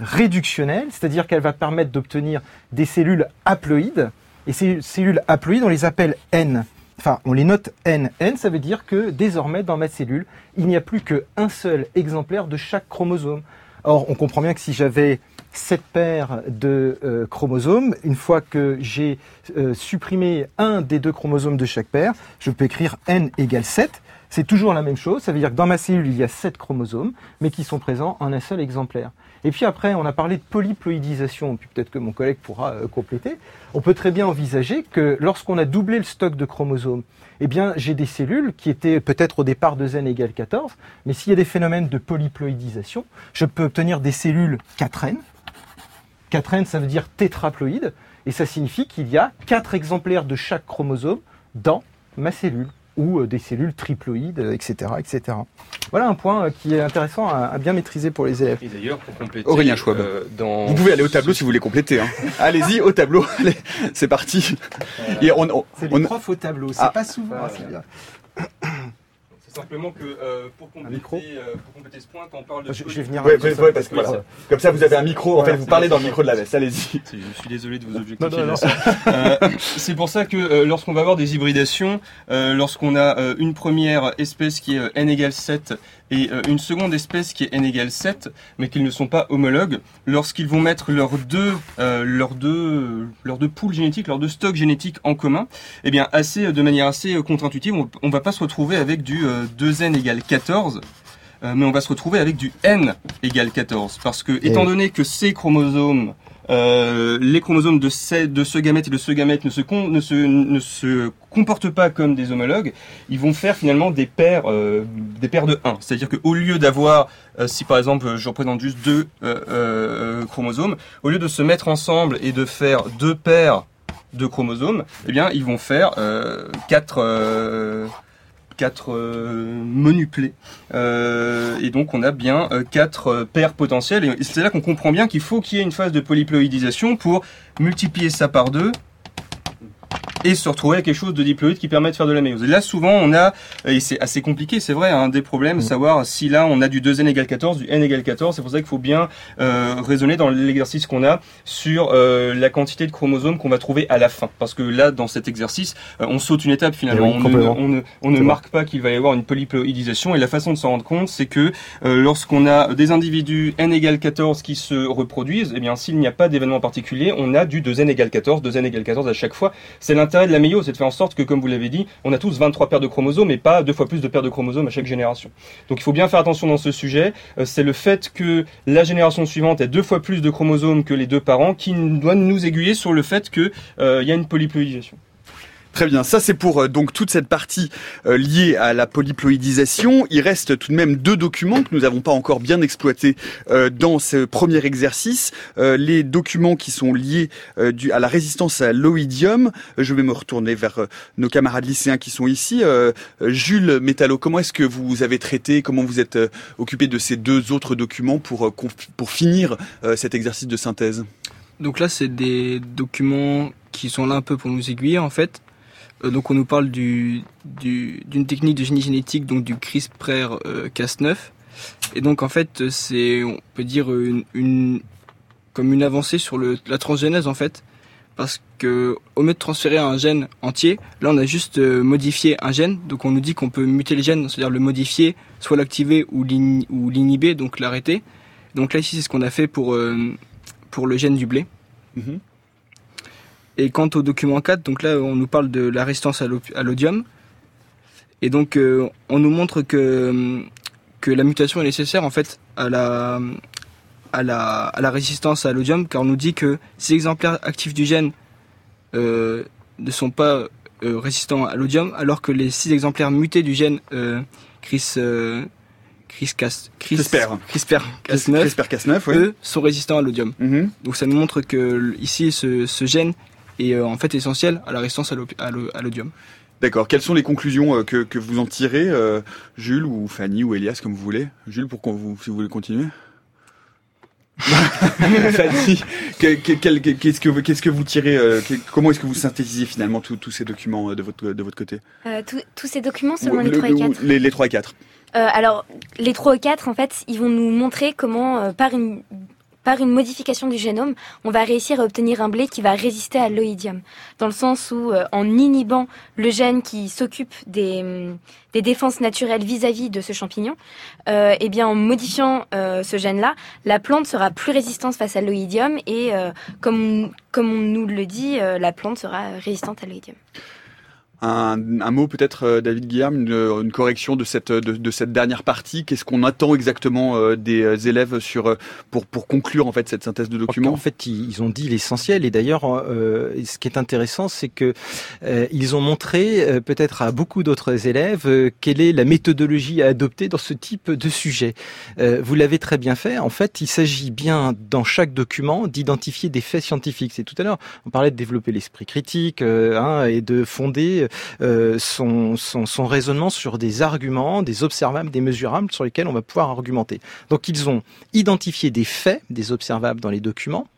réductionnelle, c'est-à-dire qu'elle va permettre d'obtenir des cellules haploïdes. Et ces cellules haploïdes, on les appelle N. Enfin, on les note N. N, ça veut dire que désormais, dans ma cellule, il n'y a plus qu'un seul exemplaire de chaque chromosome. Or, on comprend bien que si j'avais sept paires de euh, chromosomes, une fois que j'ai euh, supprimé un des deux chromosomes de chaque paire, je peux écrire N égale 7. C'est toujours la même chose, ça veut dire que dans ma cellule, il y a sept chromosomes, mais qui sont présents en un seul exemplaire. Et puis après, on a parlé de polyploïdisation, puis peut-être que mon collègue pourra euh, compléter. On peut très bien envisager que lorsqu'on a doublé le stock de chromosomes, eh bien, j'ai des cellules qui étaient peut-être au départ de n égale 14, mais s'il y a des phénomènes de polyploïdisation, je peux obtenir des cellules 4n. 4n, ça veut dire tétraploïde, et ça signifie qu'il y a quatre exemplaires de chaque chromosome dans ma cellule ou euh, des cellules triploïdes, etc., etc. Voilà un point euh, qui est intéressant à, bien maîtriser pour les élèves. Et d'ailleurs, pour compléter, Aurélien Schwab, euh, dans... vous pouvez aller au tableau si vous voulez compléter. Hein. Allez-y au tableau, Allez, c'est parti. Et on, on, c'est les on... profs au tableau, c'est Ah. pas souvent. Ah, c'est bien. C'est simplement que euh, pour, compléter, micro euh, pour compléter ce point, quand on parle de... Je, je vais venir. Ouais, avec ouais, parce que voilà. Comme ça, vous avez un micro. En fait, vous parlez dans le micro de la veste. Allez-y. Je suis désolé de vous objectifier. Euh, c'est pour ça que euh, lorsqu'on va avoir des hybridations, euh, lorsqu'on a euh, une première espèce qui est euh, n égale 7 et euh, une seconde espèce qui est n égale 7, mais qu'ils ne sont pas homologues, lorsqu'ils vont mettre leurs deux, euh, leurs deux, leurs deux poules génétiques, leurs deux stocks génétiques en commun, eh bien, assez, de manière assez euh, contre-intuitive, on, on va pas se retrouver avec du euh, 2n égale 14, euh, mais on va se retrouver avec du n égale 14. Parce que, étant donné que ces chromosomes, euh, les chromosomes de, ce- de ce gamète et de ce gamète ne se, ne, se, ne se comportent pas comme des homologues, ils vont faire finalement des paires, euh, des paires de 1. C'est-à-dire qu'au lieu d'avoir, euh, si par exemple je représente juste deux euh, euh, chromosomes, au lieu de se mettre ensemble et de faire deux paires de chromosomes, eh bien ils vont faire quatre, quatre euh, monuplés. Euh, et donc on a bien euh, quatre paires potentielles. Et c'est là qu'on comprend bien qu'il faut qu'il y ait une phase de polyploïdisation pour multiplier ça par deux et se retrouver avec quelque chose de diploïde qui permet de faire de la méiose. Et là, souvent, on a, et c'est assez compliqué, c'est vrai, un des problèmes, savoir si là, on a du 2n égale 14, du n égale 14, c'est pour ça qu'il faut bien euh, raisonner dans l'exercice qu'on a sur euh, la quantité de chromosomes qu'on va trouver à la fin. Parce que là, dans cet exercice, euh, on saute une étape finalement. Eh oui, on ne, complètement. on ne, on ne C'est marque pas qu'il va y avoir une polyploïdisation. Et la façon de s'en rendre compte, c'est que euh, lorsqu'on a des individus n égale 14 qui se reproduisent, eh bien, s'il n'y a pas d'événement particulier, on a du 2n égale 14, 2n égale 14 à chaque fois. C'est l'intérêt de la méiose, c'est de faire en sorte que, comme vous l'avez dit, on a tous 23 paires de chromosomes et pas deux fois plus de paires de chromosomes à chaque génération. Donc il faut bien faire attention dans ce sujet. Euh, c'est le fait que la génération suivante ait deux fois plus de chromosomes que les deux parents qui doit nous aiguiller sur le fait qu'il y a une polyploïdisation. Très bien, ça c'est pour euh, donc toute cette partie euh, liée à la polyploïdisation. Il reste tout de même deux documents que nous n'avons pas encore bien exploités euh, dans ce premier exercice. Les documents qui sont liés à la résistance à l'oïdium. Je vais me retourner vers nos camarades lycéens qui sont ici. Jules Métallo, comment est-ce que vous avez traité, comment vous êtes occupé de ces deux autres documents pour, pour finir cet exercice de synthèse? Donc là, c'est des documents qui sont là un peu pour nous aiguiller en fait. Euh, donc on nous parle du, du- d'une technique de génie génétique, donc du CRISPR-Cas9. Et donc en fait, euh, c'est, on peut dire, une, une- comme une avancée sur le, la transgénèse en fait. Parce que au lieu de transférer un gène entier, là on a juste euh, modifié un gène. Donc on nous dit qu'on peut muter les gènes, c'est-à-dire le modifier, soit l'activer ou l'in- ou l'inhiber, donc l'arrêter. Donc là ici c'est ce qu'on a fait pour, euh, pour le gène du blé. Mhm. Et quant au document 4, donc là on nous parle de la résistance à l'odium. Et donc euh, on nous montre que, que la mutation est nécessaire en fait à la, à la, à la résistance à l'odium car on nous dit que ces exemplaires actifs du gène euh, ne sont pas euh, résistants à l'odium alors que les six exemplaires mutés du gène euh, CRIS, euh, CRIS, Cas, CRIS, CRISPR. CRISPR Cas9 CRISPR-Cas9, oui. eux sont résistants à l'odium. Mhm. Donc ça nous montre que ici ce, ce gène est euh, en fait essentiel à la résistance à l'odium. D'accord. Quelles sont les conclusions que, que vous en tirez, Jules ou Fanny ou Elias, comme vous voulez? Jules, pour qu'on vous, si vous voulez continuer Fanny, qu'est-ce que qu'est-ce que vous tirez Comment est-ce que vous synthétisez finalement tous ces documents de votre de votre côté? Tous ces documents selon les 3 et 4 les, les 3 et 4. alors, les 3 et 4, en fait, ils vont nous montrer comment, par une par une modification du génome, on va réussir à obtenir un blé qui va résister à l'oïdium. Dans le sens où, euh, en inhibant le gène qui s'occupe des, des, défenses naturelles vis-à-vis de ce champignon, euh, eh bien, en modifiant euh, ce gène-là, la plante sera plus résistante face à l'oïdium et, euh, comme, comme on nous le dit, la plante sera résistante à l'oïdium. Un, un, mot peut-être, euh, David Guillaume, une, une, correction de cette, de, de cette dernière partie. Qu'est-ce qu'on attend exactement euh, des euh, élèves sur, pour, pour conclure en fait cette synthèse de documents? En fait, ils ont dit l'essentiel. Et d'ailleurs, euh, ce qui est intéressant, c'est que euh, ils ont montré peut-être à beaucoup d'autres élèves quelle est la méthodologie à adopter dans ce type de sujet. vous l'avez très bien fait. En fait, il s'agit bien dans chaque document d'identifier des faits scientifiques. C'est tout à l'heure, on parlait de développer l'esprit critique hein, et de fonder euh, son, son, son, raisonnement sur des arguments, des observables, des mesurables sur lesquels on va pouvoir argumenter. Donc ils ont identifié des faits, des observables dans les documents,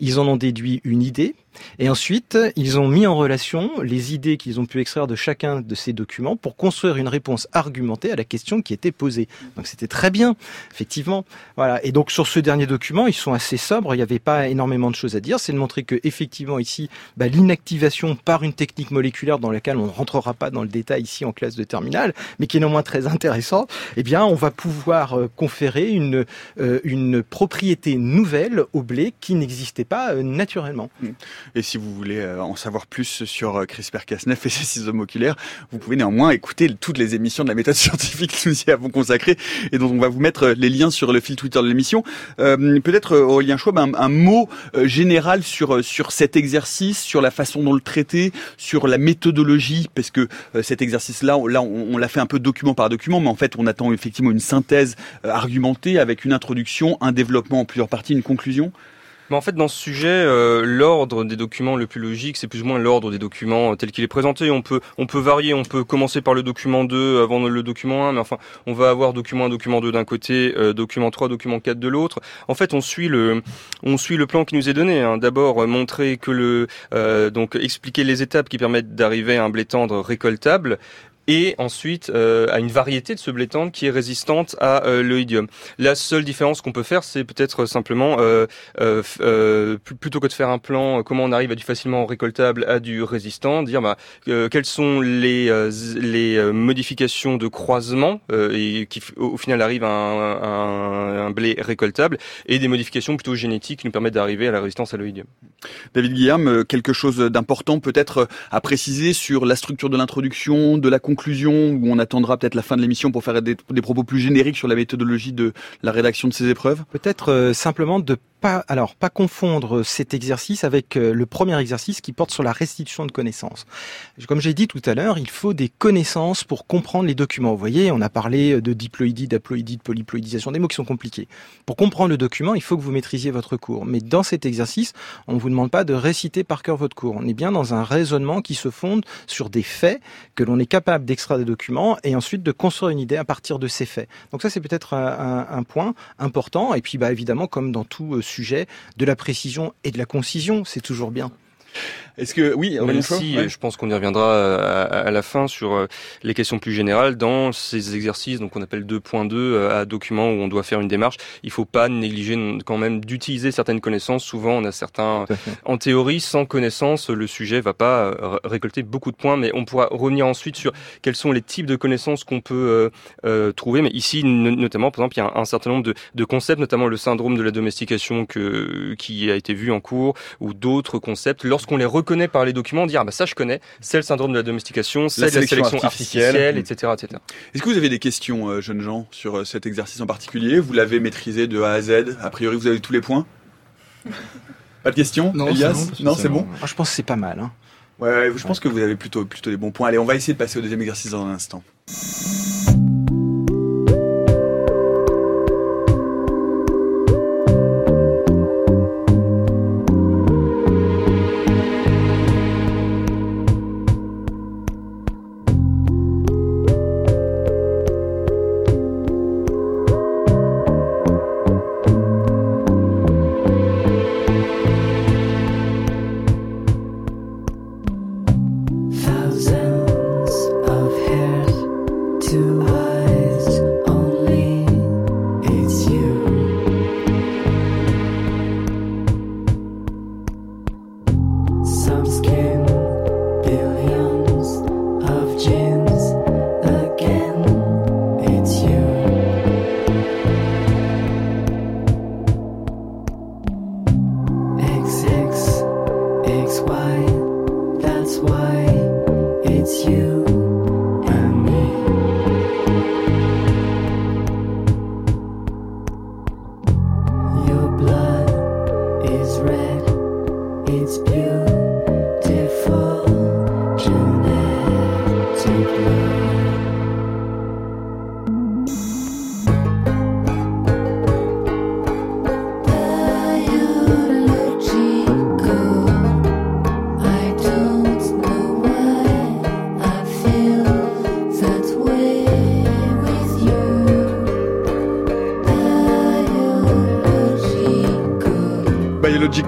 ils en ont déduit une idée, et ensuite, ils ont mis en relation les idées qu'ils ont pu extraire de chacun de ces documents pour construire une réponse argumentée à la question qui était posée. Donc c'était très bien, effectivement. Voilà. Et donc sur ce dernier document, ils sont assez sobres. Il n'y avait pas énormément de choses à dire. C'est de montrer que effectivement ici, bah, l'inactivation par une technique moléculaire dans laquelle on ne rentrera pas dans le détail ici en classe de terminale, mais qui est néanmoins très intéressant. Eh bien, on va pouvoir euh, conférer une euh, une propriété nouvelle au blé qui n'existait pas euh, naturellement. Et si vous voulez euh, en savoir plus sur euh, CRISPR-Cas9 et ses ciseaux oculaires, vous pouvez néanmoins écouter toutes les émissions de la méthode scientifique que nous y avons consacrées et dont on va vous mettre euh, les liens sur le fil Twitter de l'émission. Euh, Peut-être Aurélien Schwab, un, un mot général sur sur cet exercice, sur la façon dont le traiter, sur la méthodologie, parce que cet exercice-là, là, on, on l'a fait un peu document par document, mais en fait, on attend effectivement une synthèse argumentée avec une introduction, un développement en plusieurs parties, une conclusion. Mais en fait, dans ce sujet, euh, l'ordre des documents le plus logique, c'est plus ou moins l'ordre des documents euh, tel qu'il est présenté. On peut, on peut varier, on peut commencer par le document 2 avant le document 1, mais enfin, on va avoir document 1, document 2 d'un côté, euh, document 3, document 4 de l'autre. En fait, on suit le, on suit le plan qui nous est donné. Hein. D'abord, montrer que le, donc expliquer les étapes qui permettent d'arriver à un blé tendre récoltable, et ensuite euh, à une variété de ce blé tendre qui est résistante à euh, l'oïdium. La seule différence qu'on peut faire, c'est peut-être simplement, euh, euh, euh plutôt que de faire un plan, comment on arrive à du facilement récoltable à du résistant, dire bah, quelles sont les, les modifications de croisement et qui au final arrivent à un, un, un, blé récoltable, et des modifications plutôt génétiques qui nous permettent d'arriver à la résistance à l'oïdium. David Guillaume, quelque chose d'important peut-être à préciser sur la structure de l'introduction, de la conclusion où on attendra peut-être la fin de l'émission pour faire des, des, propos plus génériques sur la méthodologie de la rédaction de ces épreuves? Peut-être euh, simplement de pas, alors, pas confondre cet exercice avec euh, le premier exercice qui porte sur la restitution de connaissances. Comme j'ai dit tout à l'heure, il faut des connaissances pour comprendre les documents. Vous voyez, on a parlé de diploïdie, d'aploïdie, de polyploïdisation, des mots qui sont compliqués. Pour comprendre le document, il faut que vous maîtrisiez votre cours. Mais dans cet exercice, on ne vous demande pas de réciter par cœur votre cours. On est bien dans un raisonnement qui se fonde sur des faits que l'on est capable d'extraire des documents et ensuite de construire une idée à partir de ces faits. Donc ça, c'est peut-être un, point important. Et puis, bah, évidemment, comme dans tout sujet, de la précision et de la concision, c'est toujours bien. Est-ce que oui, Même si ouais. je pense qu'on y reviendra à, à, la fin sur euh, les questions plus générales dans ces exercices, donc on appelle 2.2 euh, à document où on doit faire une démarche. Il faut pas négliger quand même d'utiliser certaines connaissances. Souvent, on a certains, en théorie, sans connaissance, le sujet va pas euh, récolter beaucoup de points, mais on pourra revenir ensuite sur quels sont les types de connaissances qu'on peut euh, trouver. Mais ici, notamment, par exemple, il y a un, un certain nombre de, de, concepts, notamment le syndrome de la domestication que qui a été vu en cours, ou d'autres concepts. Lorsqu'on les connaît par les documents, dire ah bah ça je connais, c'est le syndrome de la domestication, c'est la, la, sélection artificielle, artificielle etc., etc. Est-ce que vous avez des questions, euh, jeunes gens, sur euh, cet exercice en particulier? Vous l'avez maîtrisé de A à Z? A priori, vous avez tous les points? Pas de questions Non, Elias? Non, c'est bon? Ah, Je pense que c'est pas mal. Hein. Ouais, ouais, je pense que vous avez plutôt, plutôt des bons points. Allez, on va essayer de passer au deuxième exercice dans un instant.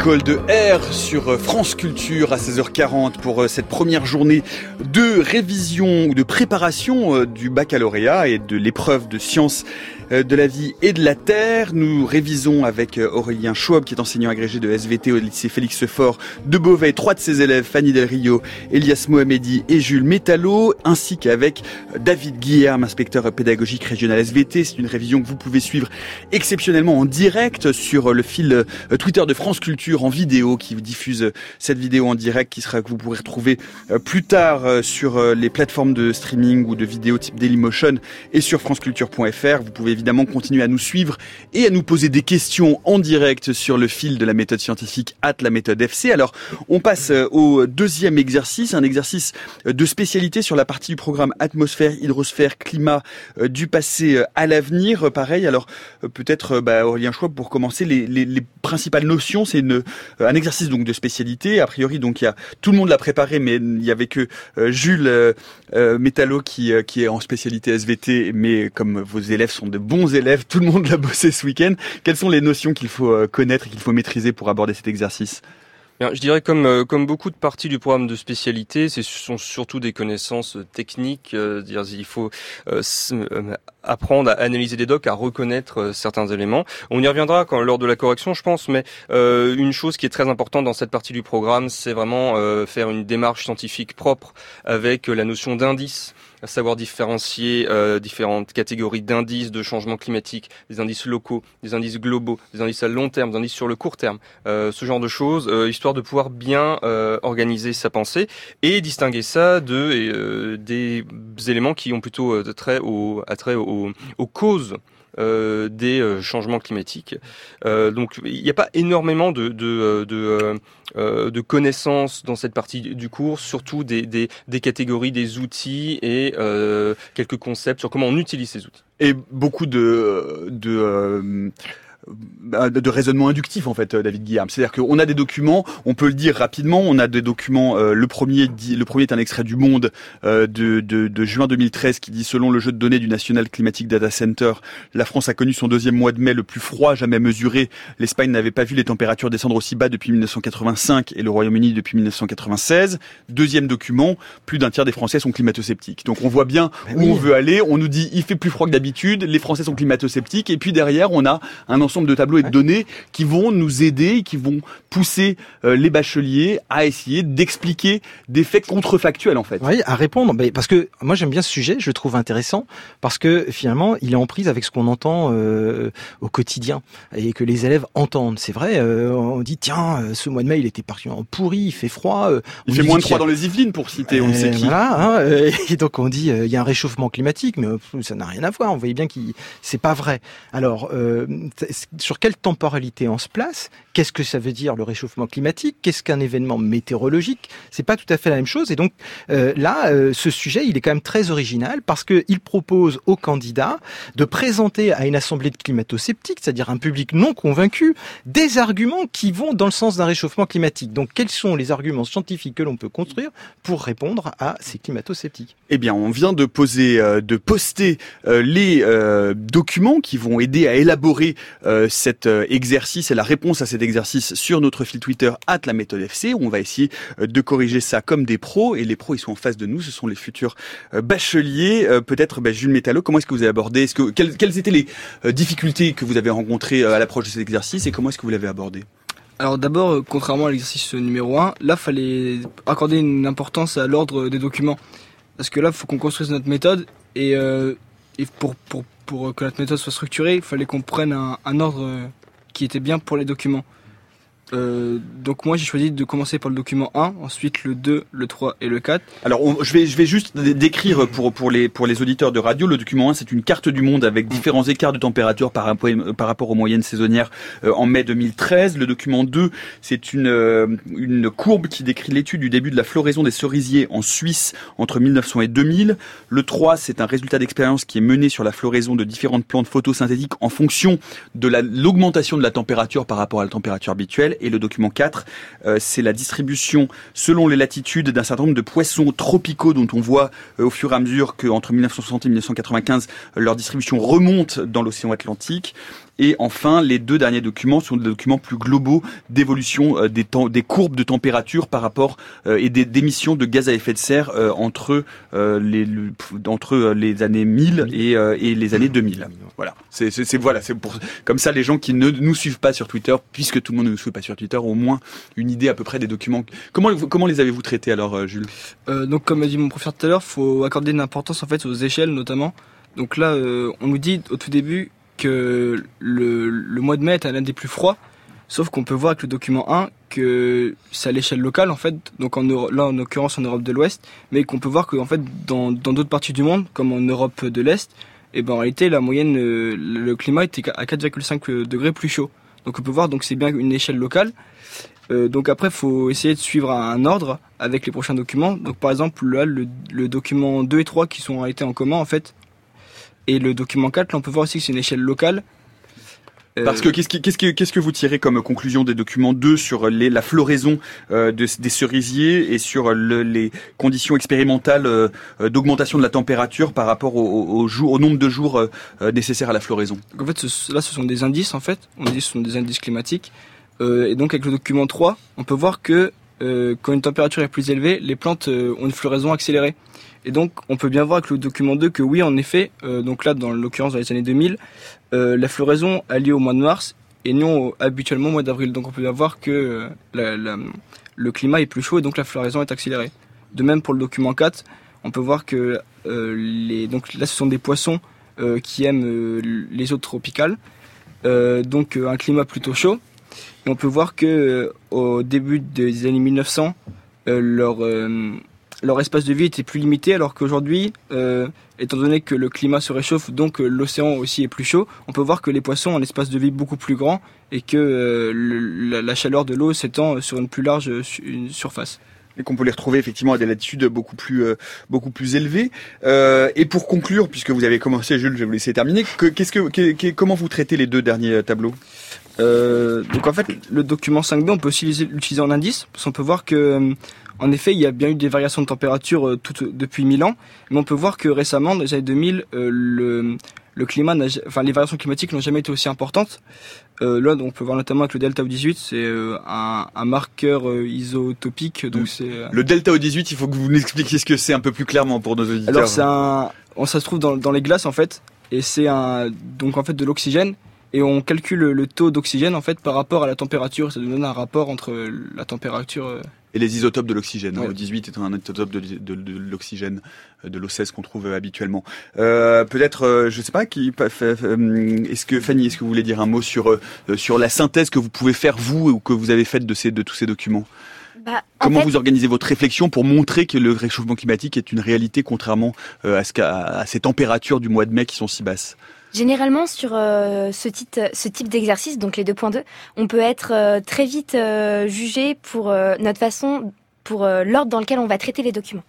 Ecological de R sur euh, France Culture à 16h40 pour euh, cette première journée de révision ou de préparation euh, du baccalauréat et de l'épreuve de sciences de la vie et de la terre. Nous révisons avec euh, Aurélien Schwab, qui est enseignant agrégé de SVT au lycée Félix Fort de Beauvais, trois de ses élèves, Fanny Del Rio, Elias Mohamedi et Jules Métallo, ainsi qu'avec euh, David Guillerme, inspecteur pédagogique régional SVT. C'est une révision que vous pouvez suivre exceptionnellement en direct sur le fil Twitter de France Culture en vidéo, qui diffuse cette vidéo en direct, qui sera que vous pourrez retrouver plus tard sur les plateformes de streaming ou de vidéo type Dailymotion et sur franceculture.fr. Vous pouvez évidemment continuer à nous suivre et à nous poser des questions en direct sur le fil de la méthode scientifique at la méthode FC. Alors, on passe euh, au deuxième exercice, un exercice euh, de spécialité sur la partie du programme atmosphère, hydrosphère, climat euh, du passé à l'avenir. Pareil, alors peut-être bah, Aurélien Choix pour commencer les, les, les principales notions. C'est un exercice donc de spécialité. A priori, donc y a tout le monde l'a préparé, mais il y avait que Jules euh, qui est en spécialité SVT, mais comme vos élèves sont de bons élèves, tout le monde l'a bossé ce week-end. Quelles sont les notions qu'il faut euh, connaître et qu'il faut maîtriser pour aborder cet exercice? Bien, je dirais comme euh, comme beaucoup de parties du programme de spécialité, ce sont surtout des connaissances techniques. Euh, dire il faut apprendre à analyser des docs, à reconnaître certains éléments. On y reviendra quand lors de la correction, je pense. Mais une chose qui est très importante dans cette partie du programme, c'est vraiment faire une démarche scientifique propre avec la notion d'indice à savoir différencier euh, différentes catégories d'indices de changement climatique, des indices locaux, des indices globaux, des indices à long terme, des indices sur le court terme, euh, ce genre de choses, euh, histoire de pouvoir bien euh, organiser sa pensée et distinguer ça de euh, des éléments qui ont plutôt trait au, attrait aux, causes euh, des euh, changements climatiques. Euh, donc il n'y a pas énormément de, connaissances dans cette partie du cours, surtout des, catégories, des outils et quelques concepts sur comment on utilise ces outils. Et beaucoup de, de raisonnement inductif en fait euh, David Guillaume. C'est-à-dire qu'on a des documents on peut le dire rapidement on a des documents euh, le premier dit, le premier est un extrait du Monde euh, de, de, de, juin 2013 qui dit selon le jeu de données du National Climatic Data Center la France a connu son deuxième mois de mai le plus froid jamais mesuré. l'Espagne n'avait pas vu les températures descendre aussi bas depuis 1985 et le Royaume-Uni depuis 1996 deuxième document plus d'un tiers des Français sont climato-sceptiques. Donc on voit bien ben où oui. on veut aller. On nous dit il fait plus froid que d'habitude les Français sont climato-sceptiques. Et puis derrière on a un ensemble de tableaux et de données qui vont nous aider, qui vont pousser euh, les bacheliers à essayer d'expliquer des faits contrefactuels en fait. Oui, à répondre. Parce que moi j'aime bien ce sujet, je le trouve intéressant parce que finalement il est en prise avec ce qu'on entend euh, au quotidien et que les élèves entendent. C'est vrai, euh, on dit tiens, ce mois de mai il était particulièrement pourri, il fait froid. Euh, il fait moins de froid dans les Yvelines pour citer, on sait qui. Voilà, hein, et donc on dit il y a un réchauffement climatique, mais ça n'a rien à voir. On voyait bien que c'est pas vrai. Alors sur quelle temporalité on se place Qu'est-ce que ça veut dire le réchauffement climatique Qu'est-ce qu'un événement météorologique C'est pas tout à fait la même chose. Et donc euh, là, euh, ce sujet, il est quand même très original parce qu'il propose aux candidats de présenter à une assemblée de climato-sceptiques, c'est-à-dire un public non convaincu, des arguments qui vont dans le sens d'un réchauffement climatique. Donc quels sont les arguments scientifiques que l'on peut construire pour répondre à ces climato-sceptiques? Eh bien, on vient de poser, euh, de poster euh, les euh, documents qui vont aider à élaborer cet exercice et la réponse à cet exercice sur notre fil Twitter at la méthode FC où on va essayer de corriger ça comme des pros et les pros ils sont en face de nous, ce sont les futurs bacheliers. Peut-être bah, Jules Métallo, comment est-ce que vous avez abordé quelles, étaient les difficultés que vous avez rencontrées à l'approche de cet exercice et comment est-ce que vous l'avez abordé? Alors d'abord, contrairement à l'exercice numéro 1, là fallait accorder une importance à l'ordre des documents. Parce que là, il faut qu'on construise notre méthode et, euh, pour, pour que notre méthode soit structurée, il fallait qu'on prenne un, un ordre qui était bien pour les documents. Euh, donc moi j'ai choisi de commencer par le document 1, ensuite le 2, le 3 et le 4. Alors je vais je vais juste décrire pour pour les pour les auditeurs de radio le document 1 c'est une carte du monde avec différents écarts de température par par rapport aux moyennes saisonnières euh, en mai 2013. Le document 2 c'est une euh, une courbe qui décrit l'étude du début de la floraison des cerisiers en Suisse entre 1900 et 2000. Le 3 c'est un résultat d'expérience qui est mené sur la floraison de différentes plantes photosynthétiques en fonction de l'augmentation de la température par rapport à la température habituelle et le document 4, euh, c'est la distribution selon les latitudes d'un certain nombre de poissons tropicaux dont on voit euh, au fur et à mesure qu'entre 1960 et 1995, leur distribution remonte dans l'océan Atlantique. Et enfin, les deux derniers documents sont des documents plus globaux d'évolution euh, des, temps, des courbes de température par rapport euh, et des d'émissions de gaz à effet de serre euh, entre les entre les années 1000 et, et les années 2000. Voilà, c'est c'est voilà, c'est pour comme ça les gens qui ne nous suivent pas sur Twitter, puisque tout le monde ne nous suit pas sur Twitter, ont au moins une idée à peu près des documents. Comment comment les avez-vous traités alors, Jules? Donc comme a dit mon professeur tout à l'heure, faut accorder une importance en fait aux échelles notamment. Donc là, on nous dit au tout début que le, mois de mai est l'un des plus froids, sauf qu'on peut voir avec le document 1 que c'est à l'échelle locale en fait, donc en là en l'occurrence en Europe de l'Ouest, mais qu'on peut voir que en fait dans d'autres parties du monde, comme en Europe de l'Est, et eh ben en réalité la moyenne, euh, le climat était à 4,5 degrés plus chaud. Donc on peut voir donc c'est bien une échelle locale. Euh, donc après, faut essayer de suivre un ordre avec les prochains documents. Donc par exemple, le, le document 2 et 3 qui sont été en commun en fait, et le document 4, là, on peut voir aussi que c'est une échelle locale. Euh, Parce que qu'est-ce, qu'est-ce, que, qu'est-ce que vous tirez comme conclusion des documents 2 sur les, la floraison euh, de, des cerisiers et sur le, les conditions expérimentales euh, d'augmentation de la température par rapport au, au, jour, au nombre de jours nécessaires à la floraison? En fait, là, ce sont des indices, en fait. On dit que ce sont des indices climatiques. et donc, avec le document 3, on peut voir que quand une température est plus élevée, les plantes ont une floraison accélérée. Et donc, on peut bien voir avec le document 2 que oui, en effet, euh, donc là, dans l'occurrence dans les années 2000, euh, la floraison a lieu au mois de mars et non habituellement au mois d'avril. Donc, on peut bien voir que euh, le climat est plus chaud et donc la floraison est accélérée. De même pour le document 4, on peut voir que les, donc là, ce sont des poissons qui aiment les eaux tropicales, donc un climat plutôt chaud. Et on peut voir que au début des années 1900, leur leur espace de vie était plus limité, alors qu'aujourd'hui, euh, étant donné que le climat se réchauffe, donc euh, l'océan aussi est plus chaud, on peut voir que les poissons ont un espace de vie beaucoup plus grand et que euh, la, chaleur de l'eau s'étend sur une plus large surface et qu'on peut les retrouver effectivement à des latitudes beaucoup plus beaucoup plus élevées. et pour conclure, puisque vous avez commencé, Jules, je vais vous laisser terminer. qu'est-ce que, comment vous traitez les deux derniers tableaux? Donc en fait, le document 5B, on peut aussi l'utiliser en indice, parce qu'on peut voir que en effet, il y a bien eu des variations de température euh, tout, depuis 1000 ans, mais on peut voir que récemment, dans les années 2000, euh, le, le climat, enfin les variations climatiques n'ont jamais été aussi importantes. Euh, là, on peut voir notamment avec le delta O18, c'est un, un, marqueur isotopique. Donc c'est le delta O18. Il faut que vous nous expliquiez ce que c'est un peu plus clairement pour nos auditeurs. Alors c'est un, on, ça se trouve dans, dans les glaces en fait, et c'est un donc en fait de l'oxygène et on calcule le taux d'oxygène en fait par rapport à la température. Ça nous donne un rapport entre la température et les isotopes de l'oxygène. Ouais. 18 est un isotope de, de, de, l'oxygène, euh, de l'O16 qu'on trouve euh, habituellement. Euh, Peut-être, euh, je sais pas, qui est-ce que Fanny, est-ce que vous voulez dire un mot sur sur la synthèse que vous pouvez faire vous ou que vous avez faite de ces de tous ces documents? Bah, Comment vous organisez votre réflexion pour montrer que le réchauffement climatique est une réalité contrairement à, ce à ces températures du mois de mai qui sont si basses? Généralement, sur euh, ce type, ce type d'exercice, donc les 2.2, on peut être euh, très vite euh, jugé pour notre façon, pour l'ordre dans lequel on va traiter les documents.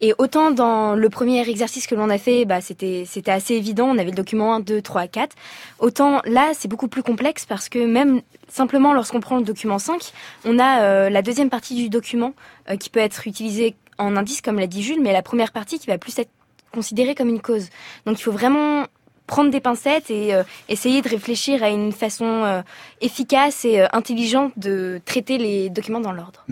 Et autant dans le premier exercice que l'on a fait, bah, c'était, c'était assez évident, on avait le document 1, 2, 3, 4. Autant là, c'est beaucoup plus complexe parce que même simplement lorsqu'on prend le document 5, on a la deuxième partie du document qui peut être utilisée en indice, comme l'a dit Jules, mais la première partie qui va plus être considérée comme une cause. Donc il faut vraiment prendre des pincettes et euh, essayer de réfléchir à une façon euh, efficace et euh, intelligente de traiter les documents dans l'ordre.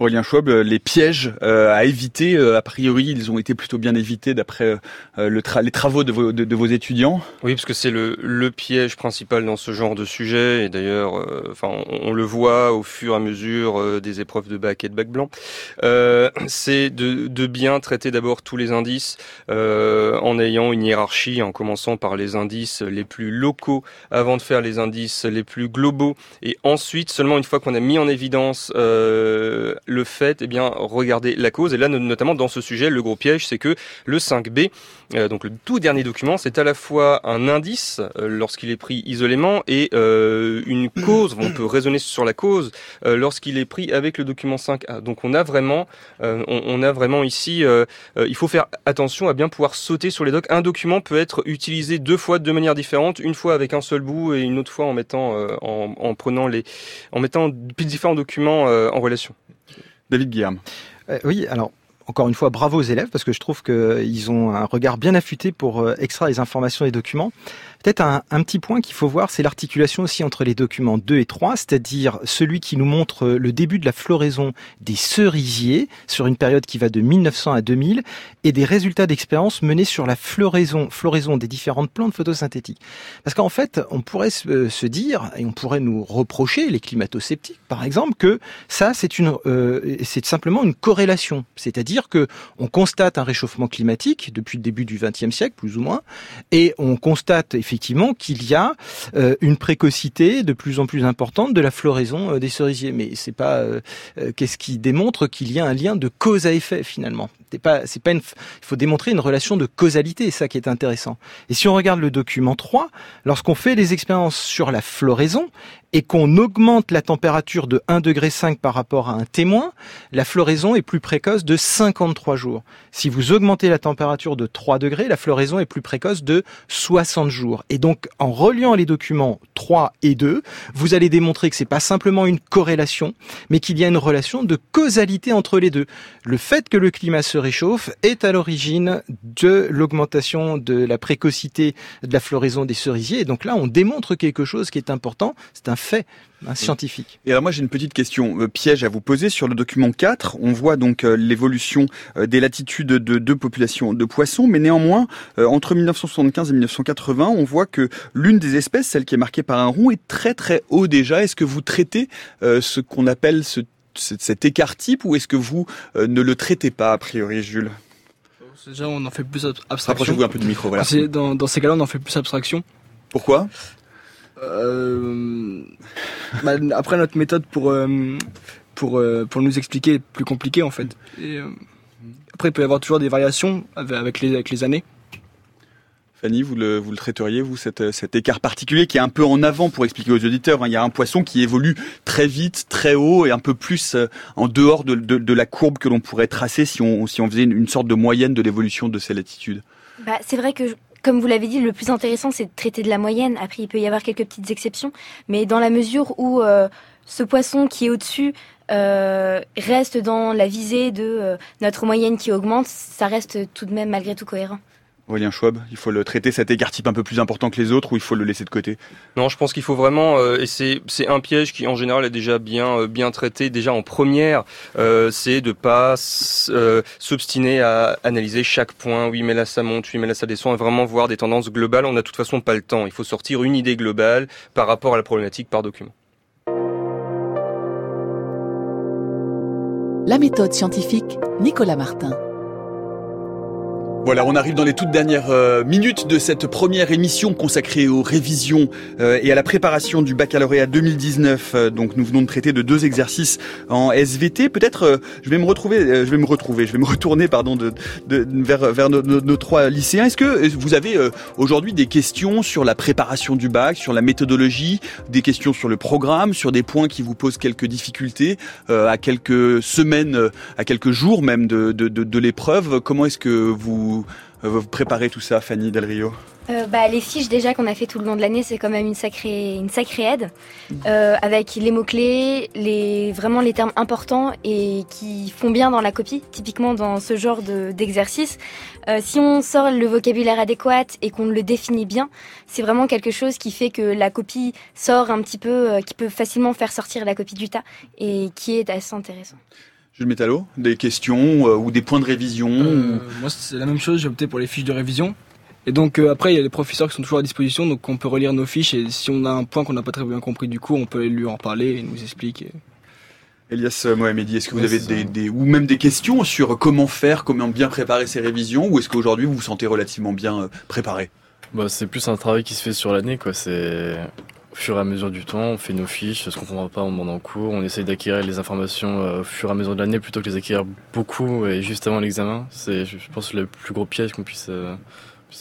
Aurélien Schwab, euh, les pièges euh, à éviter, euh, a priori, ils ont été plutôt bien évités d'après le les travaux de vos, de, vos, étudiants. Oui, parce que c'est le, le, piège principal dans ce genre de sujet, et d'ailleurs, enfin, on, le voit au fur et à mesure des épreuves de bac et de bac blanc. c'est de, de, bien traiter d'abord tous les indices en ayant une hiérarchie, en commençant par les indices les plus locaux, avant de faire les indices les plus globaux, et ensuite, seulement une fois qu'on a mis en évidence le fait, eh bien, regarder la cause. Et là, notamment dans ce sujet, le gros piège, c'est que le 5B, euh, donc le tout dernier document, c'est à la fois un indice euh, lorsqu'il est pris isolément et euh, une cause. On peut raisonner sur la cause lorsqu'il est pris avec le document 5A. Donc on a vraiment, on, a vraiment ici, il faut faire attention à bien pouvoir sauter sur les docs. Un document peut être utilisé deux fois de manière différente, une fois avec un seul bout et une autre fois en mettant, en, en, prenant les, en mettant différents documents en relation. David Guillaume. Euh, oui, alors encore une fois, bravo aux élèves parce que je trouve qu'ils ont un regard bien affûté pour euh, extraire les informations des documents. Peut-être un, un, petit point qu'il faut voir, c'est l'articulation aussi entre les documents 2 et 3, c'est-à-dire celui qui nous montre le début de la floraison des cerisiers sur une période qui va de 1900 à 2000 et des résultats d'expérience menés sur la floraison, floraison des différentes plantes photosynthétiques. Parce qu'en fait, on pourrait se, dire, et on pourrait nous reprocher, les climato-sceptiques par exemple, que ça c'est une, euh, c'est simplement une corrélation. C'est-à-dire que on constate un réchauffement climatique depuis le début du XXe siècle, plus ou moins, et on constate effectivement qu'il y a euh, une précocité de plus en plus importante de la floraison euh, des cerisiers. Mais c'est pas euh, qu'est-ce qui démontre qu'il y a un lien de cause à effet finalement? Il faut démontrer une relation de causalité, c'est ça qui est intéressant. Et si on regarde le document 3, lorsqu'on fait des expériences sur la floraison, et qu'on augmente la température de 1,5 degré par rapport à un témoin, la floraison est plus précoce de 53 jours. Si vous augmentez la température de 3 degrés, la floraison est plus précoce de 60 jours. Et donc, en reliant les documents 3 et 2, vous allez démontrer que c'est pas simplement une corrélation, mais qu'il y a une relation de causalité entre les deux. Le fait que le climat se réchauffe est à l'origine de l'augmentation de la précocité de la floraison des cerisiers. Et donc là, on démontre quelque chose qui est important. C'est un fait un scientifique. Et alors moi j'ai une petite question euh, piège à vous poser sur le document 4. On voit donc euh, l'évolution euh, des latitudes de deux populations de poissons, mais néanmoins entre 1975 et 1980, on voit que l'une des espèces, celle qui est marquée par un rond, est très très haut déjà. Est-ce que vous traitez ce qu'on appelle ce, cet écart type ou est-ce que vous ne le traitez pas a priori, Jules? Déjà, on en fait plus abstraction. Rapprochez-vous un peu du micro, voilà. Dans, dans ces cas-là, on en fait plus abstraction. Pourquoi? Bah, après notre méthode pour euh, pour euh, pour nous expliquer est plus compliquée en fait. Et, après il peut y avoir toujours des variations avec les avec les années. Fanny, vous le, vous le traiteriez, vous, cet, cet écart particulier qui est un peu en avant pour expliquer aux auditeurs. Hein. Il y a un poisson qui évolue très vite, très haut et un peu plus en dehors de, de, de la courbe que l'on pourrait tracer si on, si on faisait une, une sorte de moyenne de l'évolution de ces latitudes. Bah, c'est vrai que comme vous l'avez dit, le plus intéressant, c'est de traiter de la moyenne. Après, il peut y avoir quelques petites exceptions, mais dans la mesure où euh, ce poisson qui est au-dessus euh, reste dans la visée de euh, notre moyenne qui augmente, ça reste tout de même malgré tout cohérent. Aurélien Schwab, il faut le traiter cet écart type un peu plus important que les autres ou il faut le laisser de côté? Non, je pense qu'il faut vraiment, euh, et c'est un piège qui en général est déjà bien euh, bien traité déjà en première, euh, c'est de pas s'obstiner à analyser chaque point. Oui, mais là ça monte, oui, mais là ça descend, et vraiment voir des tendances globales. On n'a de toute façon pas le temps. Il faut sortir une idée globale par rapport à la problématique par document. La méthode scientifique, Nicolas Martin. Voilà, on arrive dans les toutes dernières euh, minutes de cette première émission consacrée aux révisions euh, et à la préparation du baccalauréat 2019. Euh, donc nous venons de traiter de deux exercices en SVT. Peut-être je vais me retrouver, je vais me retrouver, je vais me retourner pardon de, vers, vers nos, trois lycéens. Est-ce que vous avez aujourd'hui des questions sur la préparation du bac, sur la méthodologie, des questions sur le programme, sur des points qui vous posent quelques difficultés à quelques semaines, à quelques jours même de, de, de l'épreuve? Comment est-ce que vous euh, vous, préparez tout ça, Fanny Del Rio euh, bah, les fiches déjà qu'on a fait tout le long de l'année, c'est quand même une sacrée, une sacrée aide, euh, avec les mots clés, les vraiment les termes importants et qui font bien dans la copie. Typiquement dans ce genre d'exercice, si on sort le vocabulaire adéquat et qu'on le définit bien, c'est vraiment quelque chose qui fait que la copie sort un petit peu, qui peut facilement faire sortir la copie du tas et qui est assez intéressant. Jules Métallo, des questions euh, ou des points de révision euh, Moi, c'est la même chose. J'ai opté pour les fiches de révision. Et donc euh, après, il y a les professeurs qui sont toujours à disposition, donc on peut relire nos fiches. Et si on a un point qu'on n'a pas très bien compris du cours, on peut lui en parler et nous expliquer. Elias Mohamedi, est-ce que vous avez des, ou même des questions sur comment faire, comment bien préparer ces révisions, ou est-ce qu'aujourd'hui vous vous sentez relativement bien préparé? Bah, c'est plus un travail qui se fait sur l'année, quoi. C'est au fur et à mesure du temps, on fait nos fiches, ce qu'on comprend pas, on demande en cours, on essaye d'acquérir les informations euh, au fur et à mesure de l'année plutôt que les acquérir beaucoup et juste avant l'examen. C'est, je pense, le plus gros piège qu'on puisse, euh,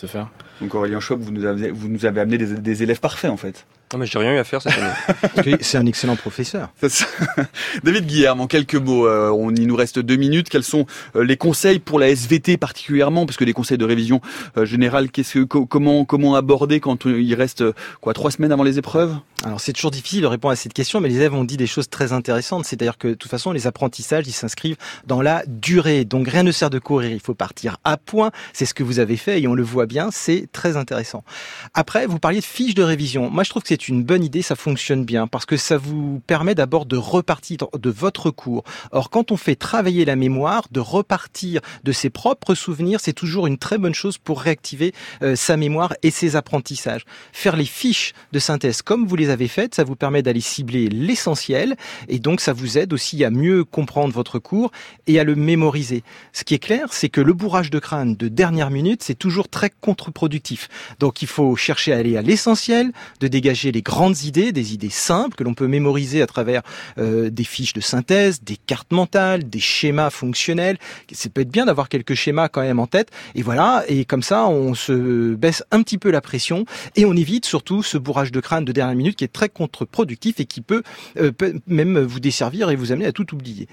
faire. Donc Aurélien Schwab, vous nous avez, vous nous avez amené des, élèves parfaits en fait. Non, mais j'ai rien eu à faire cette année. C'est un excellent professeur. David Guillerme, en quelques mots, euh, on, il nous reste deux minutes. Quels sont euh, les conseils pour la SVT particulièrement, parce que les conseils de révision euh, générale, qu'est-ce que, comment comment aborder quand il reste quoi trois semaines avant les épreuves? Alors c'est toujours difficile de répondre à cette question, mais les élèves ont dit des choses très intéressantes. C'est-à-dire que de toute façon, les apprentissages, ils s'inscrivent dans la durée. Donc rien ne sert de courir. Il faut partir à point. C'est ce que vous avez fait et on le voit bien. C'est très intéressant. Après, vous parliez de fiches de révision. Moi, je trouve que c'est une bonne idée. Ça fonctionne bien parce que ça vous permet d'abord de repartir de votre cours. Or, quand on fait travailler la mémoire, de repartir de ses propres souvenirs, c'est toujours une très bonne chose pour réactiver euh, sa mémoire et ses apprentissages. Faire les fiches de synthèse comme vous les avez faites, ça vous permet d'aller cibler l'essentiel et donc ça vous aide aussi à mieux comprendre votre cours et à le mémoriser. Ce qui est clair, c'est que le bourrage de crâne de dernière minute, c'est toujours très contre-productif. Donc il faut chercher à aller à l'essentiel, de dégager les grandes idées, des idées simples que l'on peut mémoriser à travers euh, des fiches de synthèse, des cartes mentales, des schémas fonctionnels. C'est peut être bien d'avoir quelques schémas quand même en tête. Et voilà, et comme ça, on se baisse un petit peu la pression et on évite surtout ce bourrage de crâne de dernière minute qui est très contre-productif et qui peut, euh, peut même vous desservir et vous amener à tout oublier.